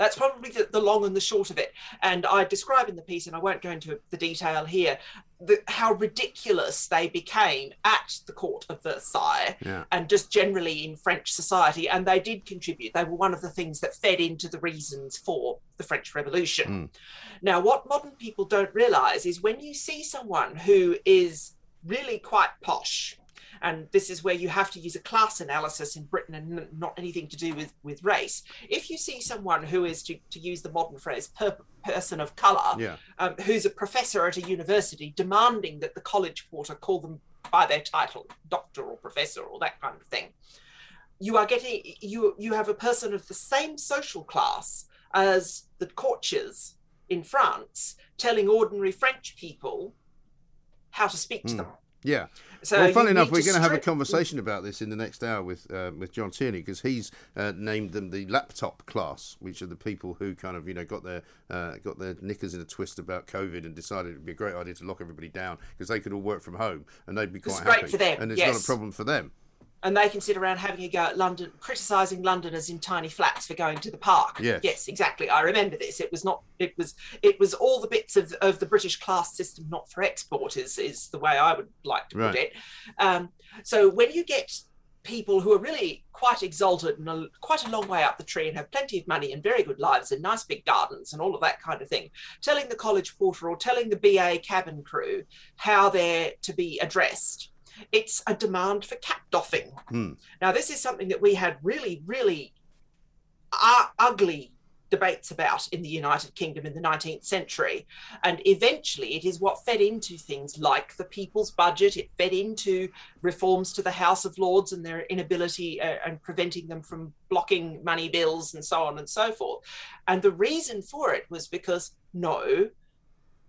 That's probably the, the, long and the short of it. And I describe in the piece, and I won't go into the detail here, the, how ridiculous they became at the court of Versailles yeah. and just generally in French society. And they did contribute. They were one of the things that fed into the reasons for the French Revolution. Mm. Now, what modern people don't realize is when you see someone who is really quite posh, and this is where you have to use a class analysis in Britain and not anything to do with, with race. If you see someone who is, to, to use the modern phrase, per, person of colour, yeah. um, who's a professor at a university, demanding that the college porter call them by their title, doctor or professor or that kind of thing, you are getting you you have a person of the same social class as the courtiers in France telling ordinary French people how to speak to mm. them. Yeah. So well, funnily enough, we're going to have a conversation about this in the next hour with uh, with John Tierney because he's uh, named them the laptop class, which are the people who kind of you know got their uh, got their knickers in a twist about COVID and decided it'd be a great idea to lock everybody down because they could all work from home and they'd be quite it's happy. Great for them. And it's yes. not a problem for them and they can sit around having a go at London, criticising Londoners in tiny flats for going to the park. Yes. yes, exactly. I remember this. It was not. It was. It was all the bits of, of the British class system not for export is is the way I would like to right. put it. Um, so when you get people who are really quite exalted and a, quite a long way up the tree and have plenty of money and very good lives and nice big gardens and all of that kind of thing, telling the college porter or telling the BA cabin crew how they're to be addressed it's a demand for cap doffing. Hmm. Now, this is something that we had really, really uh, ugly debates about in the United Kingdom in the 19th century. And eventually, it is what fed into things like the people's budget. It fed into reforms to the House of Lords and their inability uh, and preventing them from blocking money bills and so on and so forth. And the reason for it was because no,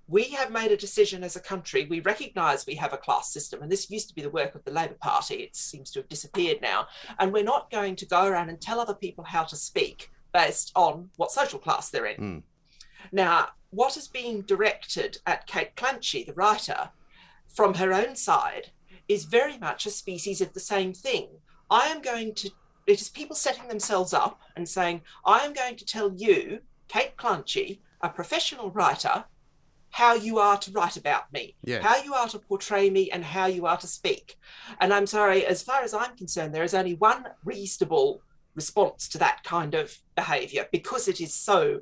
we have made a decision as a country. We recognize we have a class system, and this used to be the work of the Labour Party. It seems to have disappeared now. And we're not going to go around and tell other people how to speak based on what social class they're in. Mm. Now, what is being directed at Kate Clanchy, the writer, from her own side, is very much a species of the same thing. I am going to, it is people setting themselves up and saying, I am going to tell you, Kate Clanchy, a professional writer, how you are to write about me, how you are to portray me, and how you are to speak. And I'm sorry, as far as I'm concerned, there is only one reasonable response to that kind of behavior because it is so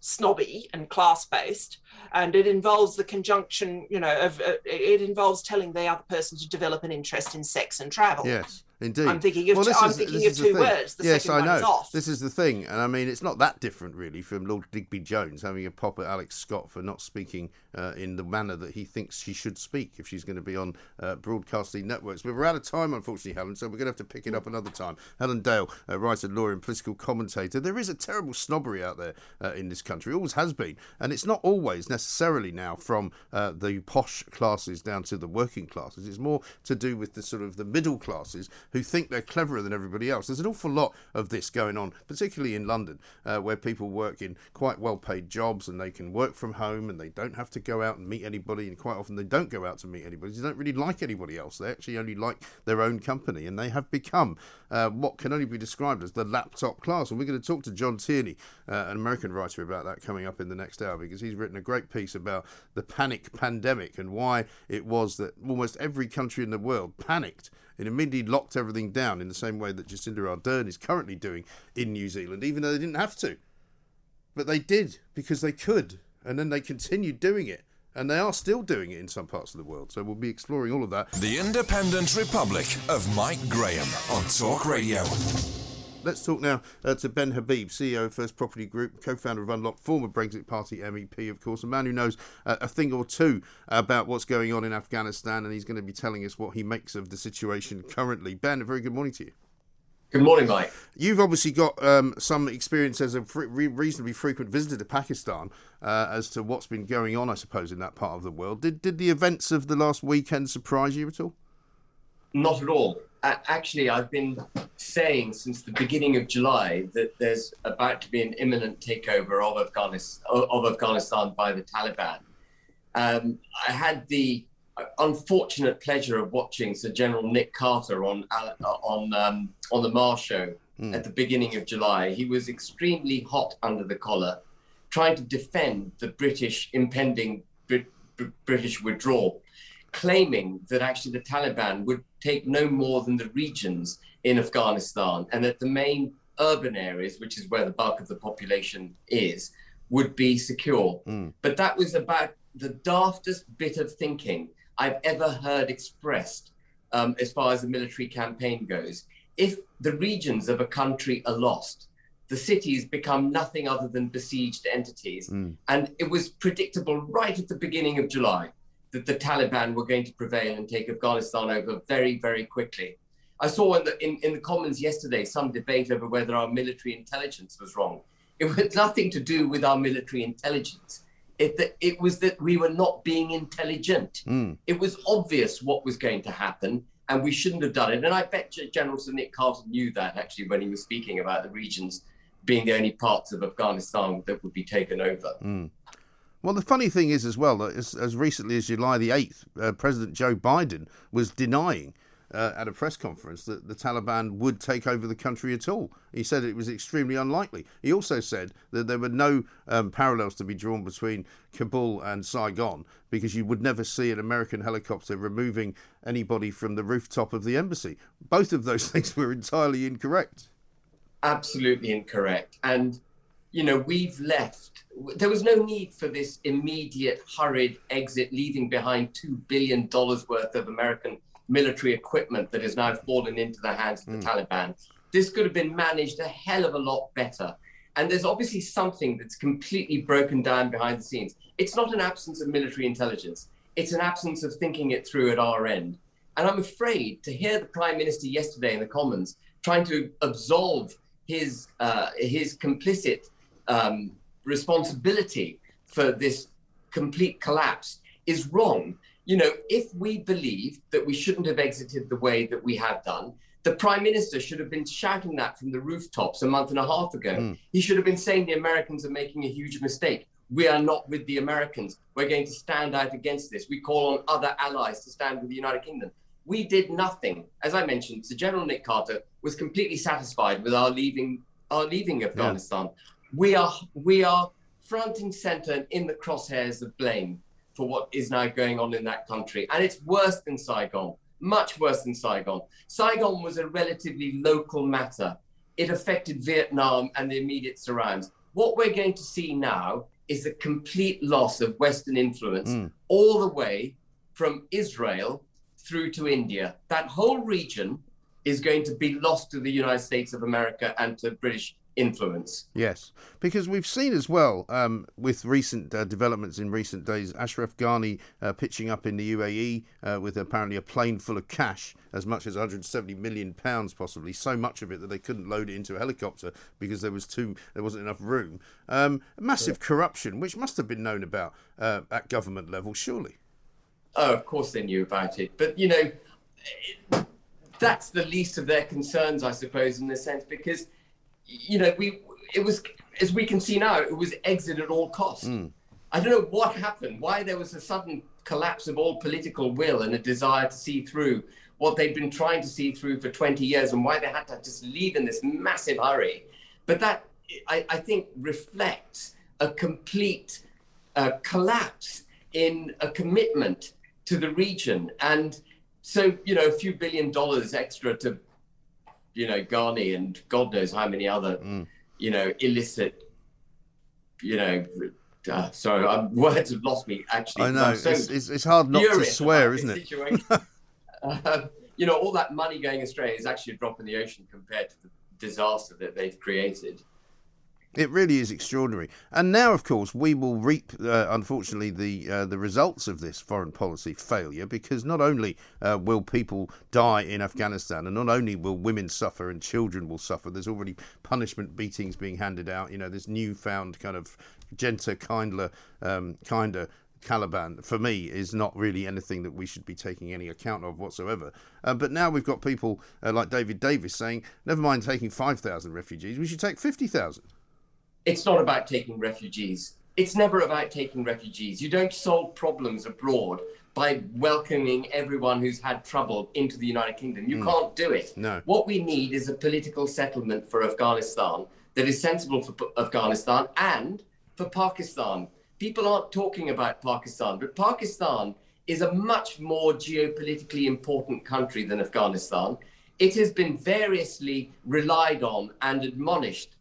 snobby and class based and it involves the conjunction you know of uh, it involves telling the other person to develop an interest in sex and travel. Yes, indeed. I'm thinking of- this I'm thinking of is the two thing. words. The yes, second I is know. off. This is the thing, and I mean, it's not that different really from Lord Digby Jones having a pop at Alex Scott for not speaking uh, in the manner that he thinks she should speak if she's going to be on uh, broadcasting networks. But we're out of time, unfortunately, Helen, so we're going to have to pick it up another time. Helen Dale, uh, writer, lawyer, and political commentator. There is a terrible snobbery out there uh, in this country, always has been, and it's not always necessarily now from uh, the posh classes down to the working classes. It's more to do with the sort of the middle classes who think they're cleverer than everybody else. There's an awful lot of this going on, particularly in London, uh, where people work in quite well-paid jobs and they can work from home and they don't have to go out and meet anybody. And quite often they don't go out to meet anybody. They don't really like anybody else. They actually only like their own company, and they have become uh, what can only be described as the laptop class. And we're going to talk to John Tierney, uh, an American writer, about that coming up in the next hour because he's written a great piece about the panic pandemic and why it was that almost every country in the world panicked and immediately locked everything down in the same way that Jacinda Ardern is currently doing in New Zealand, even though they didn't have to. But they did because they could, and then they continued doing it. And they are still doing it in some parts of the world. So we'll be exploring all of that. The Independent Republic of Mike Graham on Talk Radio. Let's talk now uh, to Ben Habib, CEO of First Property Group, co-founder of Unlock, former Brexit Party MEP, of course, a man who knows uh, a thing or two about what's going on in Afghanistan, and he's going to be telling us what he makes of the situation currently. Ben, a very good morning to you. Good morning, Mike. You've obviously got um, some experience as a re- reasonably frequent visitor to Pakistan uh, as to what's been going on, I suppose, in that part of the world. Did did the events of the last weekend surprise you at all? Not at all. Actually, I've been saying since the beginning of July that there's about to be an imminent takeover of Afghanistan, of Afghanistan by the Taliban. Um, I had the unfortunate pleasure of watching Sir General Nick Carter on on um, on the Marr show at the beginning of July. He was extremely hot under the collar, trying to defend the British impending Brit- British withdrawal, claiming that actually the Taliban would take no more than the regions in Afghanistan, and that the main urban areas, which is where the bulk of the population is, would be secure. But that was about the daftest bit of thinking I've ever heard expressed um, as far as the military campaign goes. If the regions of a country are lost, the cities become nothing other than besieged entities. And it was predictable right at the beginning of July that the Taliban were going to prevail and take Afghanistan over very, very quickly. I saw in the, in, in the Commons yesterday some debate over whether our military intelligence was wrong. It had nothing to do with our military intelligence. It, it was that we were not being intelligent. Hmm. It was obvious what was going to happen, and we shouldn't have done it. And I bet General Sir Nick Carter knew that actually when he was speaking about the regions being the only parts of Afghanistan that would be taken over. Hmm. Well, the funny thing is as well that as, as recently as July the 8th, uh, President Joe Biden was denying uh, at a press conference that the Taliban would take over the country at all. He said it was extremely unlikely. He also said that there were no um, parallels to be drawn between Kabul and Saigon because you would never see an American helicopter removing anybody from the rooftop of the embassy. Both of those things were entirely incorrect. absolutely incorrect. And, you know, we've left, there was no need for this immediate, hurried exit, leaving behind $2 billion worth of American military equipment that has now fallen into the hands of the Taliban. This could have been managed a hell of a lot better. And there's obviously something that's completely broken down behind the scenes. It's not an absence of military intelligence, it's an absence of thinking it through at our end. And I'm afraid to hear the Prime Minister yesterday in the Commons trying to absolve his, uh, his complicit um, responsibility for this complete collapse is wrong. You know, if we believe that we shouldn't have exited the way that we have done, the prime minister should have been shouting that from the rooftops a month and a half ago. Mm. He should have been saying the Americans are making a huge mistake. We are not with the Americans. We're going to stand out against this. We call on other allies to stand with the United Kingdom. We did nothing. As I mentioned, Sir General Nick Carter was completely satisfied with our leaving our leaving Afghanistan. Yeah. We are we are front and center and in the crosshairs of blame for what is now going on in that country. And it's worse than Saigon, much worse than Saigon. Saigon was a relatively local matter. It affected Vietnam and the immediate surrounds. What we're going to see now is a complete loss of Western influence mm. all the way from Israel through to India. That whole region is going to be lost to the United States of America and to British influence. Yes, because we've seen as well um, with recent uh, developments in recent days, Ashraf Ghani uh, pitching up in the UAE uh, with apparently a plane full of cash, as much as 170 million pounds, possibly so much of it that they couldn't load it into a helicopter because there was too there wasn't enough room. Um, massive yeah. corruption, which must have been known about uh, at government level, surely. Oh, of course they knew about it, but you know. It, that's the least of their concerns, I suppose, in a sense, because you know, we it was as we can see now, it was exit at all costs. Mm. I don't know what happened, why there was a sudden collapse of all political will and a desire to see through what they'd been trying to see through for 20 years and why they had to just leave in this massive hurry. But that, I, I think, reflects a complete uh, collapse in a commitment to the region. And so, you know, a few billion dollars extra to you know, Ghani and God knows how many other, mm. you know, illicit, you know, uh, sorry, uh, words have lost me actually. I know, so it's, it's, it's, hard not to swear, isn't it? uh, you know, all that money going astray is actually a drop in the ocean compared to the disaster that they've created. It really is extraordinary. And now, of course, we will reap, uh, unfortunately, the uh, the results of this foreign policy failure because not only uh, will people die in Afghanistan, and not only will women suffer and children will suffer. There's already punishment beatings being handed out. You know, this newfound kind of gentler, kinder, um, kinder Taliban, for me, is not really anything that we should be taking any account of whatsoever. Uh, but now we've got people uh, like David Davis saying, never mind taking 5,000 refugees, we should take 50,000 it's not about taking refugees. It's never about taking refugees. You don't solve problems abroad by welcoming everyone who's had trouble into the United Kingdom. You mm. can't do it. No. What we need is a political settlement for Afghanistan that is sensible for Afghanistan and for Pakistan. People aren't talking about Pakistan, but Pakistan is a much more geopolitically important country than Afghanistan. It has been variously relied on and admonished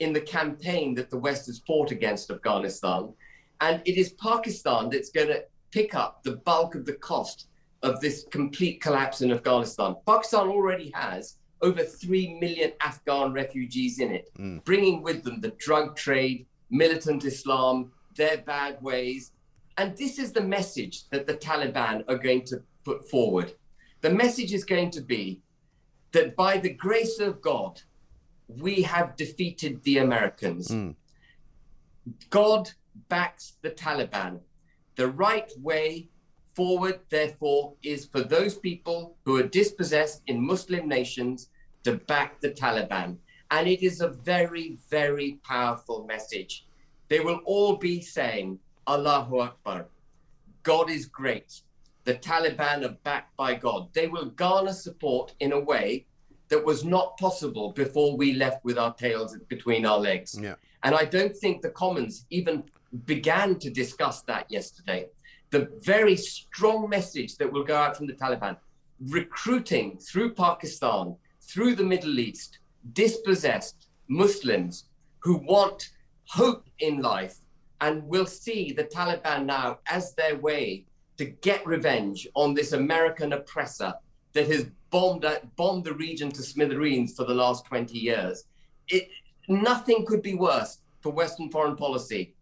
in the campaign that the West has fought against Afghanistan. And it is Pakistan that's going to pick up the bulk of the cost of this complete collapse in Afghanistan. Pakistan already has over 3 million Afghan refugees in it, mm. bringing with them the drug trade, militant Islam, their bad ways. And this is the message that the Taliban are going to put forward. The message is going to be that by the grace of God, we have defeated the Americans. Mm. God backs the Taliban. The right way forward, therefore, is for those people who are dispossessed in Muslim nations to back the Taliban. And it is a very, very powerful message. They will all be saying, Allahu Akbar. God is great. The Taliban are backed by God. They will garner support in a way that was not possible before we left with our tails between our legs. Yeah. And I don't think the Commons even began to discuss that yesterday. The very strong message that will go out from the Taliban, recruiting through Pakistan, through the Middle East, dispossessed Muslims who want hope in life and will see the Taliban now as their way to get revenge on this American oppressor that has bombed bombed the region to smithereens for the last 20 years. It, nothing could be worse for Western foreign policy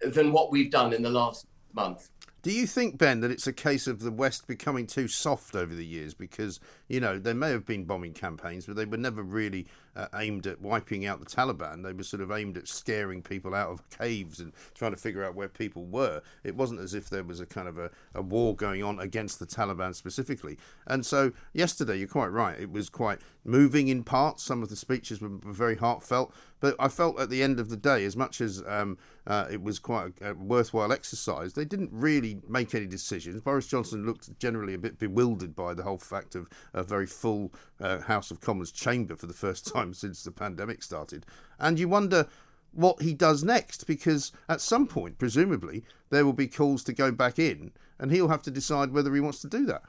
than what we've done in the last month. Do you think, Ben, that it's a case of the West becoming too soft over the years? Because, you know, there may have been bombing campaigns, but they were never really uh, aimed at wiping out the Taliban. They were sort of aimed at scaring people out of caves and trying to figure out where people were. It wasn't as if there was a kind of a, a war going on against the Taliban specifically. And so yesterday, you're quite right. It was quite moving in parts. Some of the speeches were, were very heartfelt. But I felt at the end of the day, as much as um, uh, it was quite a, a, worthwhile exercise, they didn't really make any decisions. Boris Johnson looked generally a bit bewildered by the whole fact of a very full uh, House of Commons chamber for the first time since the pandemic started. And you wonder what he does next, because at some point, presumably, there will be calls to go back in, and he'll have to decide whether he wants to do that.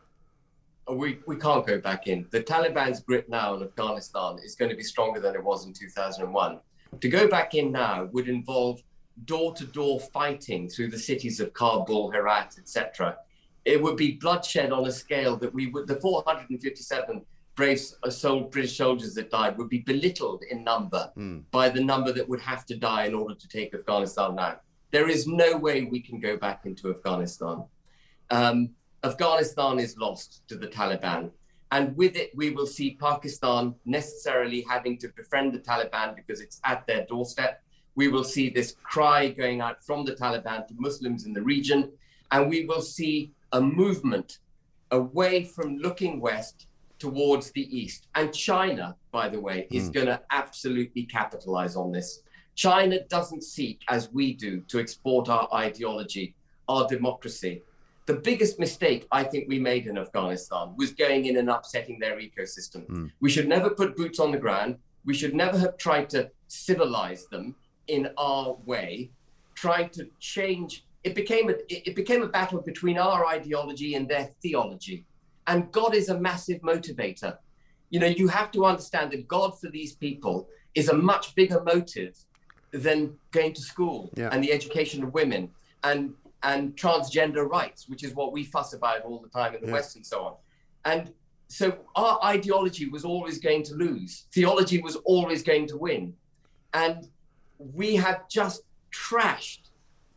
Oh, we, we can't go back in. The Taliban's grip now in Afghanistan is going to be stronger than it was in 2001. To go back in now would involve door to door fighting through the cities of Kabul, Herat, etc. It would be bloodshed on a scale that we would, the 457 brave soul, British soldiers that died would be belittled in number mm. by the number that would have to die in order to take Afghanistan now. There is no way we can go back into Afghanistan. Um, Afghanistan is lost to the Taliban. And with it, we will see Pakistan necessarily having to befriend the Taliban because it's at their doorstep. We will see this cry going out from the Taliban to Muslims in the region. And we will see a movement away from looking west towards the east. And China, by the way, is mm. going to absolutely capitalize on this. China doesn't seek, as we do, to export our ideology, our democracy the biggest mistake I think we made in Afghanistan was going in and upsetting their ecosystem. Mm. We should never put boots on the ground. We should never have tried to civilize them in our way, trying to change. It became a it became a battle between our ideology and their theology. And God is a massive motivator. You know, you have to understand that God for these people is a much bigger motive than going to school yeah. and the education of women and and transgender rights, which is what we fuss about all the time in the yeah. West and so on. And so our ideology was always going to lose. Theology was always going to win. And we have just trashed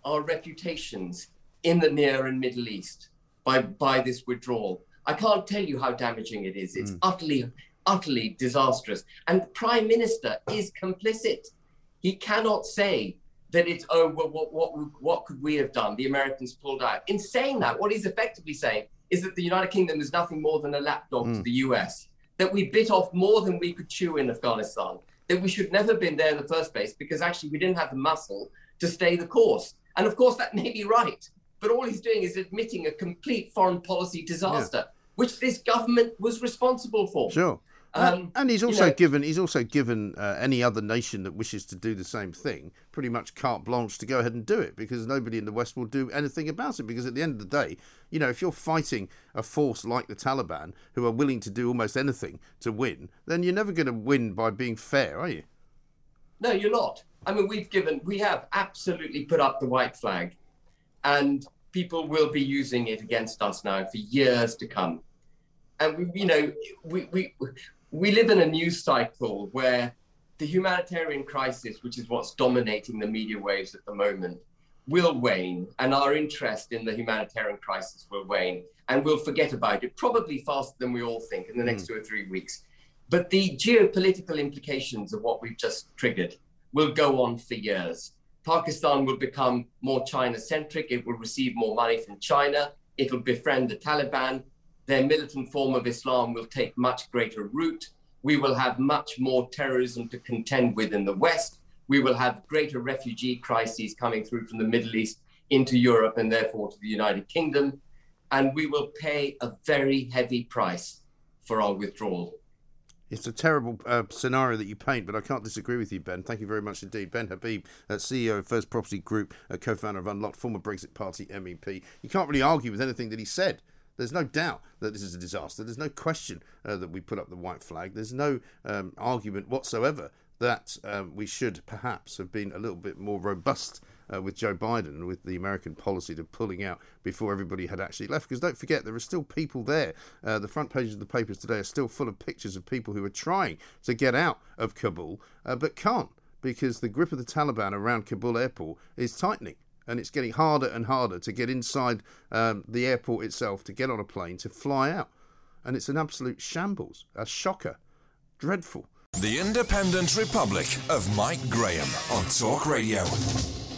our reputations in the Near and Middle East by, by this withdrawal. I can't tell you how damaging it is. It's mm. utterly, utterly disastrous. And the Prime Minister is complicit. He cannot say that it's oh well, what what what could we have done? The Americans pulled out. In saying that, what he's effectively saying is that the United Kingdom is nothing more than a lapdog mm. to the US. That we bit off more than we could chew in Afghanistan. That we should never have been there in the first place because actually we didn't have the muscle to stay the course. And of course that may be right, but all he's doing is admitting a complete foreign policy disaster, yeah. Which this government was responsible for. Sure. Um, and he's also you know, given he's also given uh, any other nation that wishes to do the same thing pretty much carte blanche to go ahead and do it because nobody in the West will do anything about it because at the end of the day, you know, if you're fighting a force like the Taliban who are willing to do almost anything to win, then you're never going to win by being fair, are you? No, you're not. I mean, we've given we have absolutely put up the white flag, and people will be using it against us now for years to come and we, you know, we, we we live in a news cycle where the humanitarian crisis, which is what's dominating the media waves at the moment, will wane, and our interest in the humanitarian crisis will wane, and we'll forget about it probably faster than we all think in the next mm. two or three weeks. But the geopolitical implications of what we've just triggered will go on for years. Pakistan will become more China centric, it will receive more money from China, it'll befriend the Taliban, their militant form of Islam will take much greater root. We will have much more terrorism to contend with in the West. We will have greater refugee crises coming through from the Middle East into Europe and therefore to the United Kingdom. And we will pay a very heavy price for our withdrawal. It's a terrible uh, scenario that you paint, but I can't disagree with you, Ben. Thank you very much indeed. Ben Habib, uh, CEO of First Property Group, uh, co founder of Unlocked, former Brexit Party MEP. You can't really argue with anything that he said. There's no doubt that this is a disaster. There's no question uh, that we put up the white flag. There's no um, argument whatsoever that um, we should perhaps have been a little bit more robust uh, with Joe Biden with the American policy to pulling out before everybody had actually left. Because don't forget, there are still people there. Uh, the front pages of the papers today are still full of pictures of people who are trying to get out of Kabul uh, but can't because the grip of the Taliban around Kabul airport is tightening and it's getting harder and harder to get inside um, the airport itself, to get on a plane, to fly out. And it's an absolute shambles, a shocker, dreadful. The Independent Republic of Mike Graham on Talk Radio.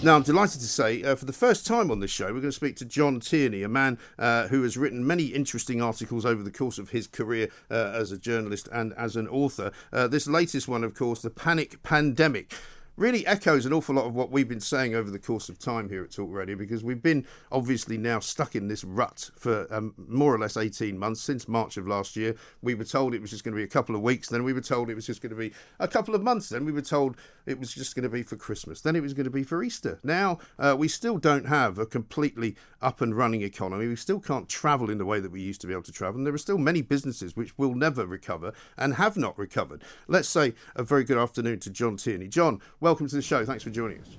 Now, I'm delighted to say, uh, for the first time on this show, we're going to speak to John Tierney, a man uh, who has written many interesting articles over the course of his career uh, as a journalist and as an author. Uh, this latest one, of course, The Panic Pandemic really echoes an awful lot of what we've been saying over the course of time here at Talk Radio because we've been obviously now stuck in this rut for um, more or less 18 months since March of last year. We were told it was just going to be a couple of weeks, then we were told it was just going to be a couple of months, then we were told it was just going to be for Christmas, then it was going to be for Easter. Now, uh, we still don't have a completely up and running economy. We still can't travel in the way that we used to be able to travel. And there are still many businesses which will never recover and have not recovered. Let's say a very good afternoon to John Tierney. John, welcome to the show. Thanks for joining us.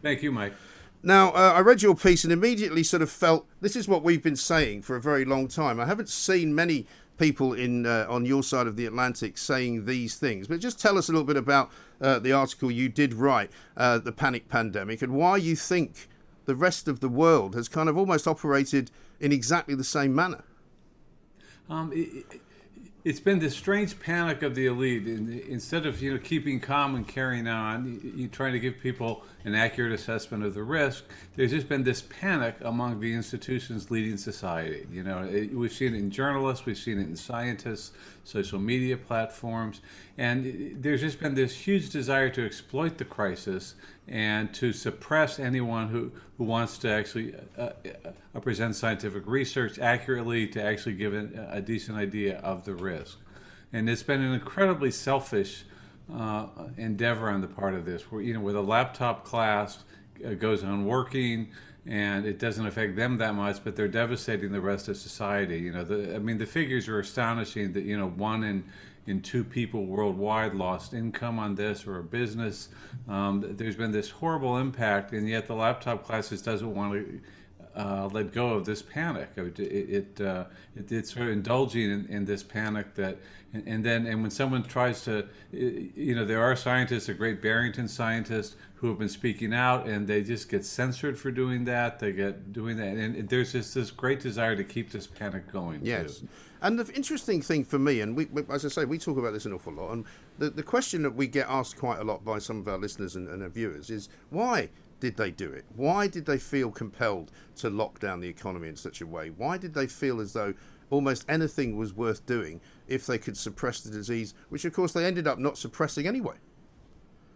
Thank you, Mike. Now, uh, I read your piece and immediately sort of felt this is what we've been saying for a very long time. I haven't seen many people in uh, on your side of the Atlantic saying these things, but just tell us a little bit about uh, the article you did write, uh, the panic pandemic, and why you think the rest of the world has kind of almost operated in exactly the same manner. Um, it, it's been this strange panic of the elite. Instead of you know keeping calm and carrying on, you, trying to give people an accurate assessment of the risk. There's just been this panic among the institutions leading society. You know, it, we've seen it in journalists, we've seen it in scientists, social media platforms, and there's just been this huge desire to exploit the crisis and to suppress anyone who, who wants to actually uh, uh, present scientific research accurately to actually give a, a, decent idea of the risk. And it's been an incredibly selfish uh, endeavor on the part of this, where you know, with a laptop class uh, goes on working, and it doesn't affect them that much, but they're devastating the rest of society. You know, the, I mean, the figures are astonishing. That you know, one in in two people worldwide lost income on this or a business. Um, there's been this horrible impact, and yet the laptop classes doesn't want to uh, let go of this panic. It, it, uh, it it's sort of indulging in, in this panic that, and, and, then and when someone tries to, you know, there are scientists, a great Barrington scientist who have been speaking out, and they just get censored for doing that. They get doing that, and there's just this great desire to keep this panic going. Yes. Too. And the interesting thing for me, and we, as I say, we talk about this an awful lot, and the, the question that we get asked quite a lot by some of our listeners and, and our viewers is why did they do it? Why did they feel compelled to lock down the economy in such a way? Why did they feel as though almost anything was worth doing if they could suppress the disease, which of course they ended up not suppressing anyway?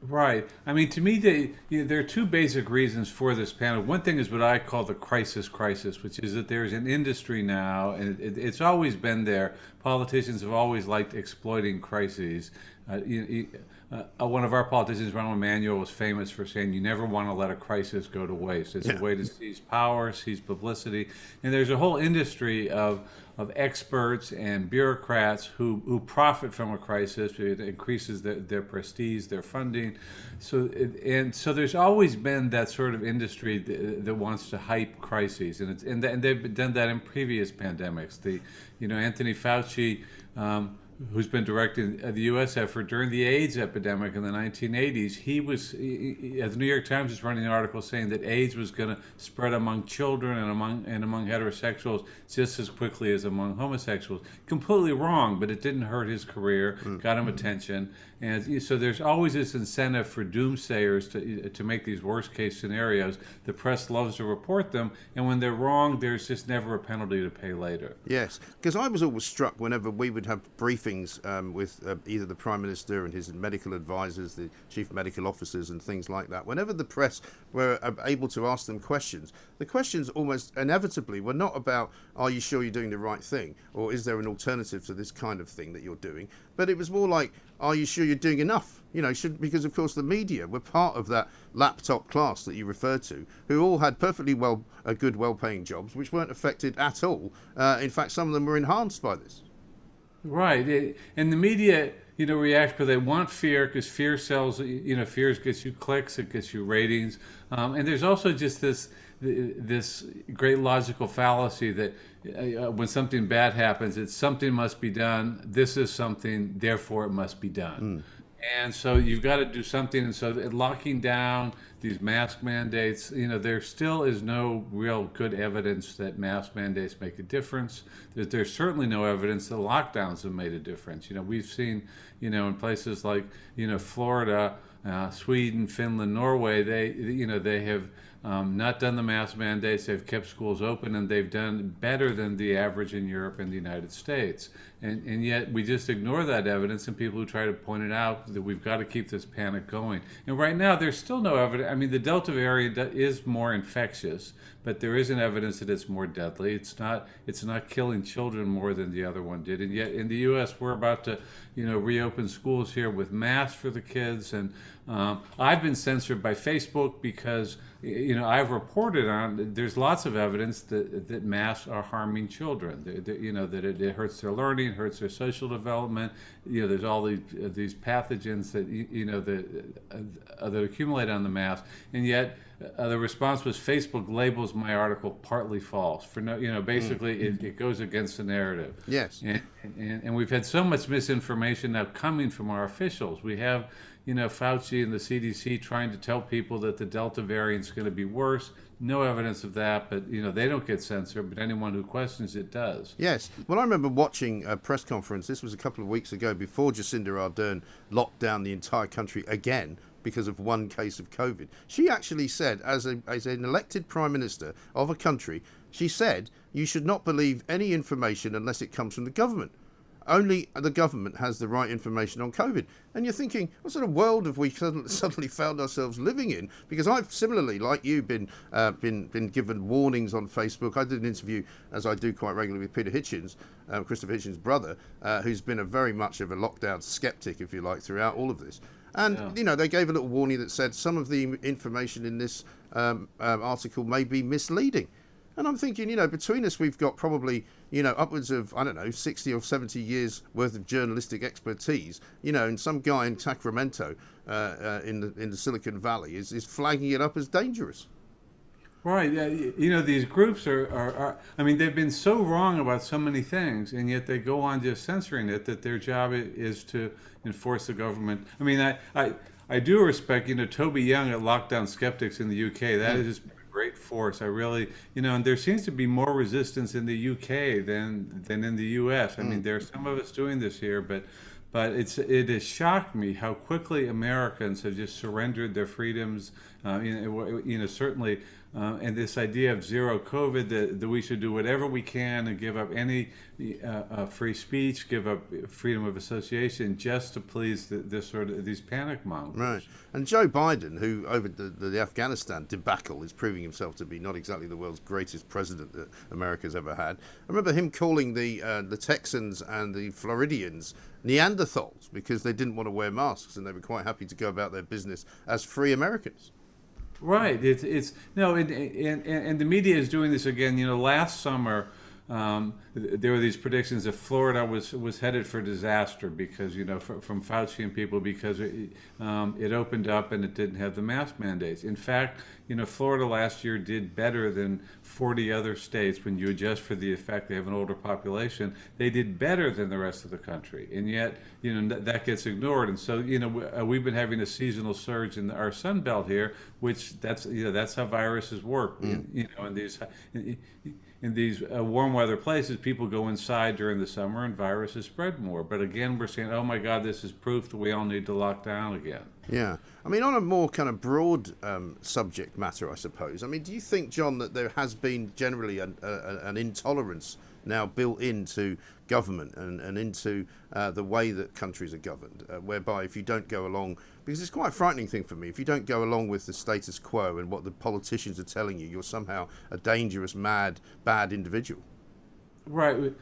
Right. I mean, to me, they, you know, there are two basic reasons for this panel. One thing is what I call the crisis crisis, which is that there's an industry now, and it, it's always been there. Politicians have always liked exploiting crises. Uh, you, you, uh, one of our politicians, Rahm Emanuel, was famous for saying, "You never want to let a crisis go to waste. It's yeah. a way to seize power, seize publicity." And there's a whole industry of of experts and bureaucrats who, who profit from a crisis. It increases their, their prestige, their funding. So and so, there's always been that sort of industry that, that wants to hype crises, and it's and, and they've done that in previous pandemics. The you know Anthony Fauci. Um, who's been directing the U.S. effort during the AIDS epidemic in the 1980s, he was, he, the New York Times is running an article saying that AIDS was going to spread among children and among and among heterosexuals just as quickly as among homosexuals. Completely wrong, but it didn't hurt his career, mm-hmm. got him attention, and so there's always this incentive for doomsayers to to make these worst case scenarios. The press loves to report them, and when they're wrong, there's just never a penalty to pay later. Yes, because I was always struck whenever we would have briefings um, with uh, either the Prime Minister and his medical advisors, the chief medical officers, and things like that. Whenever the press were able to ask them questions, the questions almost inevitably were not about, are you sure you're doing the right thing? Or is there an alternative to this kind of thing that you're doing? But it was more like, are you sure you're doing enough? You know, should, because of course the media were part of that laptop class that you refer to, who all had perfectly well, uh, good, well-paying jobs, which weren't affected at all. Uh, in fact, some of them were enhanced by this. Right, it, and the media, you know, react because they want fear because fear sells. You know, fear gets you clicks, it gets you ratings, um, and there's also just this this great logical fallacy that uh, when something bad happens, it's something must be done. This is something, therefore it must be done. Mm. And so you've got to do something. And so locking down these mask mandates, you know, there still is no real good evidence that mask mandates make a difference. There's, there's certainly no evidence that lockdowns have made a difference. You know, we've seen, you know, in places like, you know, Florida, uh, Sweden, Finland, Norway, they, you know, they have um, not done the mask mandates. They've kept schools open, and they've done better than the average in Europe and the United States. And, and yet we just ignore that evidence, and people who try to point it out that we've got to keep this panic going. And right now, there's still no evidence. I mean, the Delta variant is more infectious, but there isn't evidence that it's more deadly. It's not. It's not killing children more than the other one did. And yet, in the U.S., we're about to, you know, reopen schools here with masks for the kids. And um, I've been censored by Facebook because you know, I've reported on. There's lots of evidence that that masks are harming children. That, that, you know that it, it, hurts their learning, hurts their social development. You know, there's all these uh, these pathogens that you, you know that uh, that accumulate on the mask, and yet uh, the response was Facebook labels my article partly false. For no, you know, basically mm-hmm. it, it, goes against the narrative. Yes, and, and, and we've had so much misinformation now coming from our officials. We have you know, Fauci and the CDC trying to tell people that the Delta variant is going to be worse. No evidence of that, but you know they don't get censored, but anyone who questions it does. Yes. Well, I remember watching a press conference. This was a couple of weeks ago before Jacinda Ardern locked down the entire country again because of one case of COVID. She actually said, as, a, as an elected prime minister of a country, she said, you should not believe any information unless it comes from the government only the government has the right information on COVID. And you're thinking, what sort of world have we suddenly found ourselves living in? Because I've similarly, like you, been uh, been been given warnings on Facebook. I did an interview, as I do quite regularly, with Peter Hitchens, uh, Christopher Hitchens' brother, uh, who's been a very much of a lockdown skeptic, if you like, throughout all of this. And yeah. you know, they gave a little warning that said some of the information in this um, um, article may be misleading. And I'm thinking, you know, between us, we've got probably, you know, upwards of, I don't know, 60 or 70 years worth of journalistic expertise, you know, and some guy in Sacramento uh, uh, in, the, in the Silicon Valley is, is flagging it up as dangerous. Right. Yeah. You know, these groups are, are, are, I mean, they've been so wrong about so many things, and yet they go on just censoring it that their job is to enforce the government. I mean, I, I, I do respect, you know, Toby Young at Lockdown Skeptics in the UK. That is great force. I really, you know, and there seems to be more resistance in the UK than than in the US. I mm. mean, there are some of us doing this here, but but it's it has shocked me how quickly Americans have just surrendered their freedoms. Uh, you, know, you know, certainly uh, and this idea of zero COVID, that, that we should do whatever we can and give up any uh, uh, free speech, give up freedom of association, just to please the, this sort of these panic mongers. Right. And Joe Biden, who over the, the Afghanistan debacle is proving himself to be not exactly the world's greatest president that America's ever had. I remember him calling the uh, the Texans and the Floridians Neanderthals because they didn't want to wear masks and they were quite happy to go about their business as free Americans. Right. It's it's no, and, and and the media is doing this again. You know, last summer. Um, there were these predictions that Florida was was headed for disaster because you know from, from Fauci and people because it, um, it opened up and it didn't have the mask mandates. In fact, you know Florida last year did better than 40 other states when you adjust for the effect they have an older population. They did better than the rest of the country, and yet you know that gets ignored. And so you know uh, we've been having a seasonal surge in our Sun Belt here, which that's you know that's how viruses work. Mm. You know, in these in these uh, warm weather places, people go inside during the summer and viruses spread more. But again, we're saying, oh my God, this is proof that we all need to lock down again. Yeah. I mean, on a more kind of broad um, subject matter, I suppose. I mean, do you think, John, that there has been generally an, a, an intolerance now built into government and, and into uh, the way that countries are governed, uh, whereby if you don't go along, because it's quite a frightening thing for me, if you don't go along with the status quo and what the politicians are telling you, you're somehow a dangerous, mad, bad individual. Right.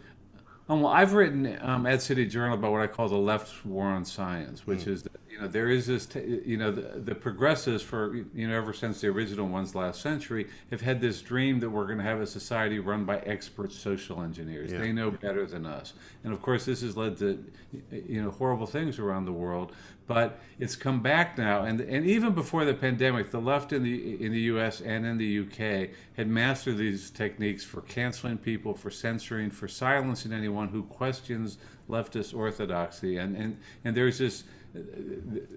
Um, well, I've written um, Ad City Journal about what I call the left's war on science, which mm. is that, you know there is this t- you know the, the, progressives for you know ever since the original ones last century have had this dream that we're going to have a society run by expert social engineers. Yeah. They know better than us, and of course this has led to you know horrible things around the world but it's come back now. And and even before the pandemic, the left in the in the U.S. and in the U.K. had mastered these techniques for canceling people, for censoring, for silencing anyone who questions leftist orthodoxy. And and and there's this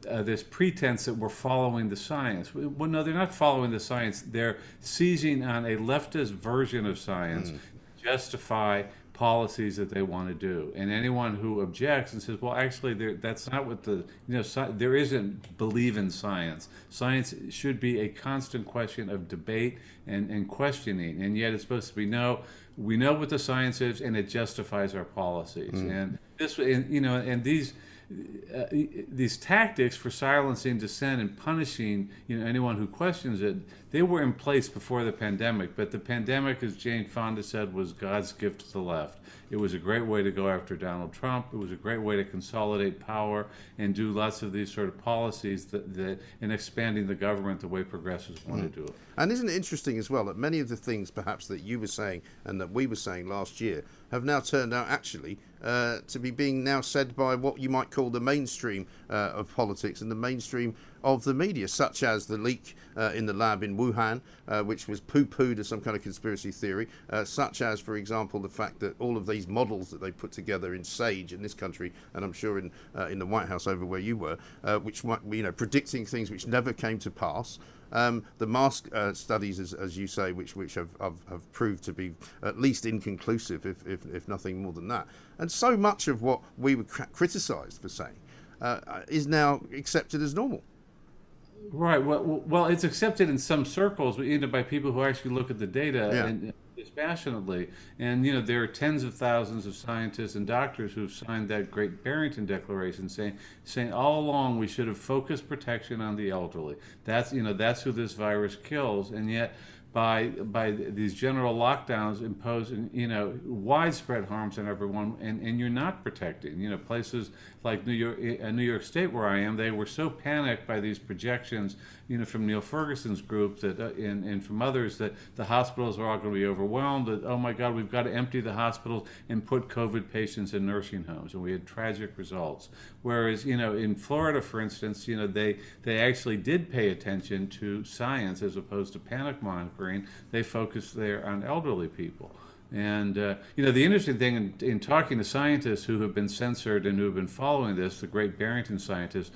uh, this pretense that we're following the science. Well, no, they're not following the science. They're seizing on a leftist version of science mm. to justify policies that they want to do. And anyone who objects and says, "Well, actually, that's not what the you know sci- there isn't believe in science. Science should be a constant question of debate and, and questioning, and yet it's supposed to be no." We know what the science is, and it justifies our policies. Mm. And this, and, you know, and these uh, these tactics for silencing dissent and punishing you know anyone who questions it they were in place before the pandemic but the pandemic as jane fonda said was god's gift to the left it was a great way to go after donald trump it was a great way to consolidate power and do lots of these sort of policies that, that in expanding the government the way progressives want mm. to do it and isn't it interesting as well that many of the things perhaps that you were saying and that we were saying last year have now turned out actually uh, to be being now said by what you might call the mainstream uh, of politics and the mainstream of the media, such as the leak uh, in the lab in Wuhan, uh, which was poo pooed as some kind of conspiracy theory, uh, such as, for example, the fact that all of these models that they put together in SAGE in this country, and I'm sure in, uh, in the White House over where you were, which might, you know, predicting things which never came to pass. Um, the mask uh, studies, as, as, you say, which which have, have, have, proved to be at least inconclusive, if, if, if, nothing more than that. And so much of what we were criticised for saying uh, is now accepted as normal. Right. Well, well, it's accepted in some circles, but know, by people who actually look at the data yeah. and dispassionately. And you know, there are tens of thousands of scientists and doctors who've signed that Great Barrington Declaration, saying saying all along we should have focused protection on the elderly. That's you know that's who this virus kills, and yet by by these general lockdowns imposing you know widespread harms on everyone and, and you're not protecting you know places like New York uh, New York State where I am they were so panicked by these projections you know from Neil Ferguson's group that uh, and, and from others that the hospitals are all going to be overwhelmed that oh my god we've got to empty the hospitals and put covid patients in nursing homes and we had tragic results whereas you know in Florida for instance you know they they actually did pay attention to science as opposed to panic monitoring. they focused there on elderly people. And uh, you know the interesting thing in, in, talking to scientists who have been censored and who have been following this, the great Barrington scientists,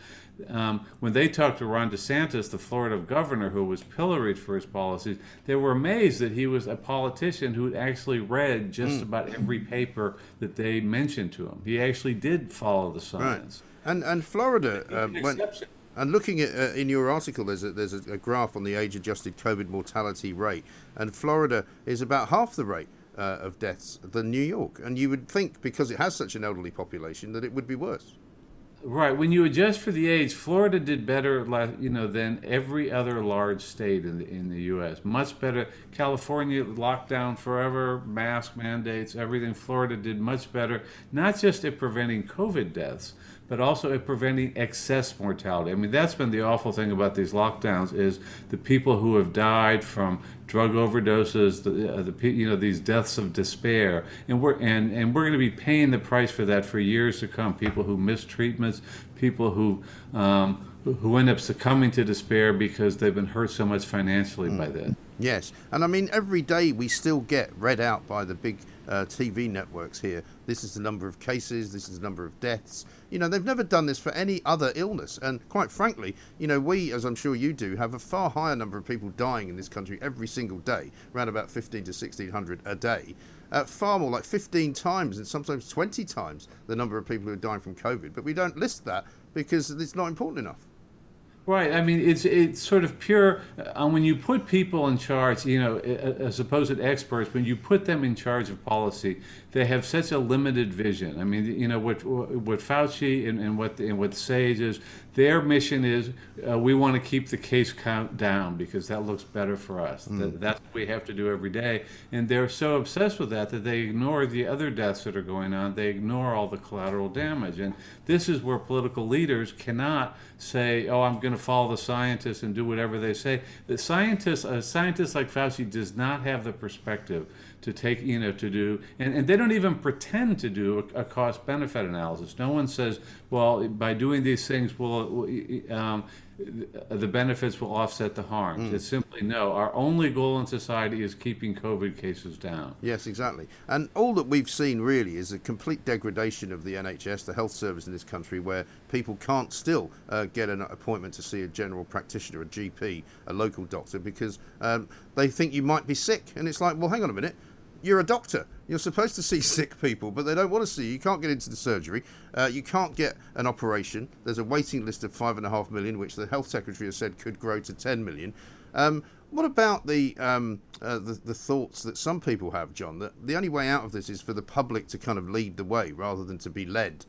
um, when they talked to Ron DeSantis, the Florida governor who was pilloried for his policies, they were amazed that he was a politician who had actually read just mm. about every paper that they mentioned to him. He actually did follow the science. Right. And and Florida uh, went, and looking at uh, in your article, there's a, there's a, a graph on the age-adjusted COVID mortality rate, and Florida is about half the rate uh, of deaths than New York. And you would think, because it has such an elderly population, that it would be worse. Right. When you adjust for the age, Florida did better, you know, than every other large state in the, in the U.S. Much better. California locked down forever, mask mandates, everything. Florida did much better, not just at preventing COVID deaths, but also at preventing excess mortality. I mean, that's been the awful thing about these lockdowns is the people who have died from drug overdoses, the, uh, the you know these deaths of despair, and we're and and we're going to be paying the price for that for years to come. People who miss treatments, people who um, who end up succumbing to despair because they've been hurt so much financially mm. by this. Yes, and I mean every day we still get read out by the big uh, TV networks here. This is the number of cases. This is the number of deaths. You know, they've never done this for any other illness. And quite frankly, you know, we, as I'm sure you do, have a far higher number of people dying in this country every single day, around about 15 to 1600 a day. Uh, far more, like 15 times and sometimes 20 times the number of people who are dying from COVID. But we don't list that because it's not important enough. Right. I mean, it's it's sort of pure. Uh, when you put people in charge, you know, as supposed experts, when you put them in charge of policy, they have such a limited vision. I mean, you know, what what Fauci and, and what and what Sage is, their mission is uh, we want to keep the case count down because that looks better for us. Mm. That, that's what we have to do every day. And they're so obsessed with that that they ignore the other deaths that are going on. They ignore all the collateral damage. And this is where political leaders cannot say, "Oh, I'm going to follow the scientists and do whatever they say." The scientists, a scientist like Fauci, does not have the perspective to take, you know, to do, and, and they don't even pretend to do a, a cost benefit analysis. No one says, well, by doing these things, well, um, the benefits will offset the harms. It's simply no. Our only goal in society is keeping COVID cases down. Yes, exactly. And all that we've seen really is a complete degradation of the NHS, the health service in this country, where people can't still uh, get an appointment to see a general practitioner, a GP, a local doctor, because um, they think you might be sick. And it's like, well, hang on a minute. You're a doctor. You're supposed to see sick people, but they don't want to see you. You can't get into the surgery. Uh, you can't get an operation. There's a waiting list of five and a half million, which the health secretary has said could grow to 10 million. Um, what about the, um, uh, the the thoughts that some people have, John? That the only way out of this is for the public to kind of lead the way rather than to be led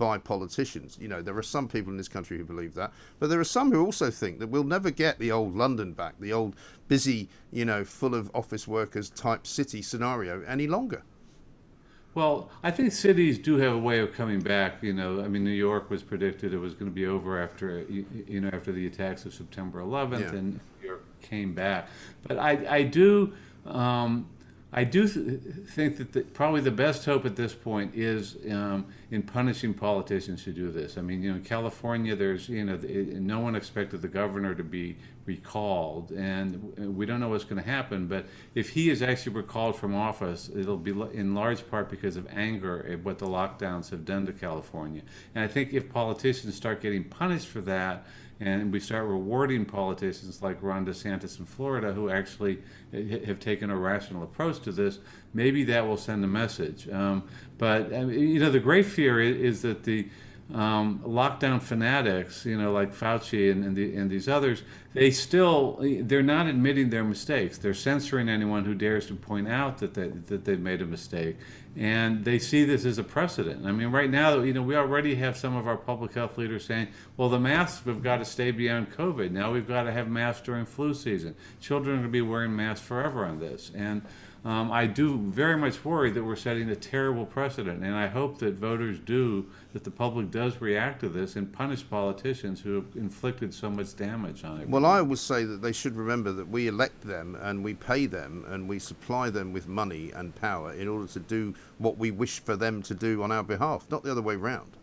by politicians. You know, there are some people in this country who believe that, but there are some who also think that we'll never get the old London back, the old busy, you know, full of office workers type city scenario any longer. Well, I think cities do have a way of coming back. You know, I mean, New York was predicted it was going to be over after you know after the attacks of September 11th, Yeah. and New York came back. But I I do um, I do th- think that the, probably the best hope at this point is um, in punishing politicians who do this. I mean, you know, in California, there's you know, no one expected the governor to be recalled, and we don't know what's going to happen. But if he is actually recalled from office, it'll be in large part because of anger at what the lockdowns have done to California. And I think if politicians start getting punished for that, and we start rewarding politicians like Ron DeSantis in Florida who actually have taken a rational approach to this, maybe that will send a message. Um, but you know, the great fear is, that the um, lockdown fanatics, you know, like Fauci and, and, the, and these others, they still they're not admitting their mistakes. They're censoring anyone who dares to point out that they, that they've made a mistake, and they see this as a precedent. I mean, right now, you know, we already have some of our public health leaders saying, "Well, the masks have got to stay beyond COVID. Now we've got to have masks during flu season. Children are going to be wearing masks forever on this." And um, I do very much worry that we're setting a terrible precedent, and I hope that voters do, that the public does react to this and punish politicians who have inflicted so much damage on it. Well, I would say that they should remember that we elect them and we pay them and we supply them with money and power in order to do what we wish for them to do on our behalf, not the other way round.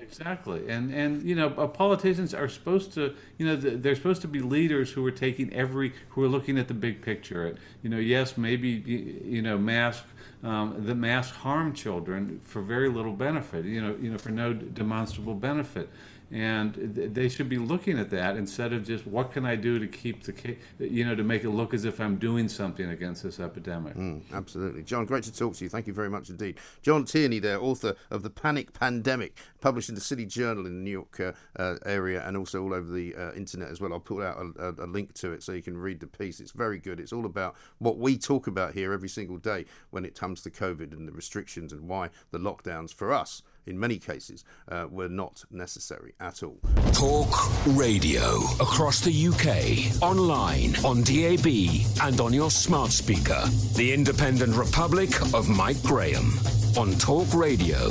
Exactly, and and you know, uh, politicians are supposed to, you know, they're supposed to be leaders who are taking every, who are looking at the big picture. You know, yes, maybe you know, mask, um, the mask harm children for very little benefit. You know, you know, for no demonstrable benefit, and th- they should be looking at that instead of just what can I do to keep the, ca- you know, to make it look as if I'm doing something against this epidemic. Mm, absolutely. John, great to talk to you. Thank you very much indeed. John Tierney, there, author of The Panic Pandemic, published in the City Journal in the New York uh, uh, area and also all over the uh, internet as well. I'll put out a, a, a link to it so you can read the piece. It's very good. It's all about what we talk about here every single day when it comes to COVID and the restrictions and why the lockdowns for us, in many cases, uh, were not necessary at all. Talk radio across the UK, online, on DAB, and on your smart speaker. The Independent Republic of Mike Graham on Talk Radio.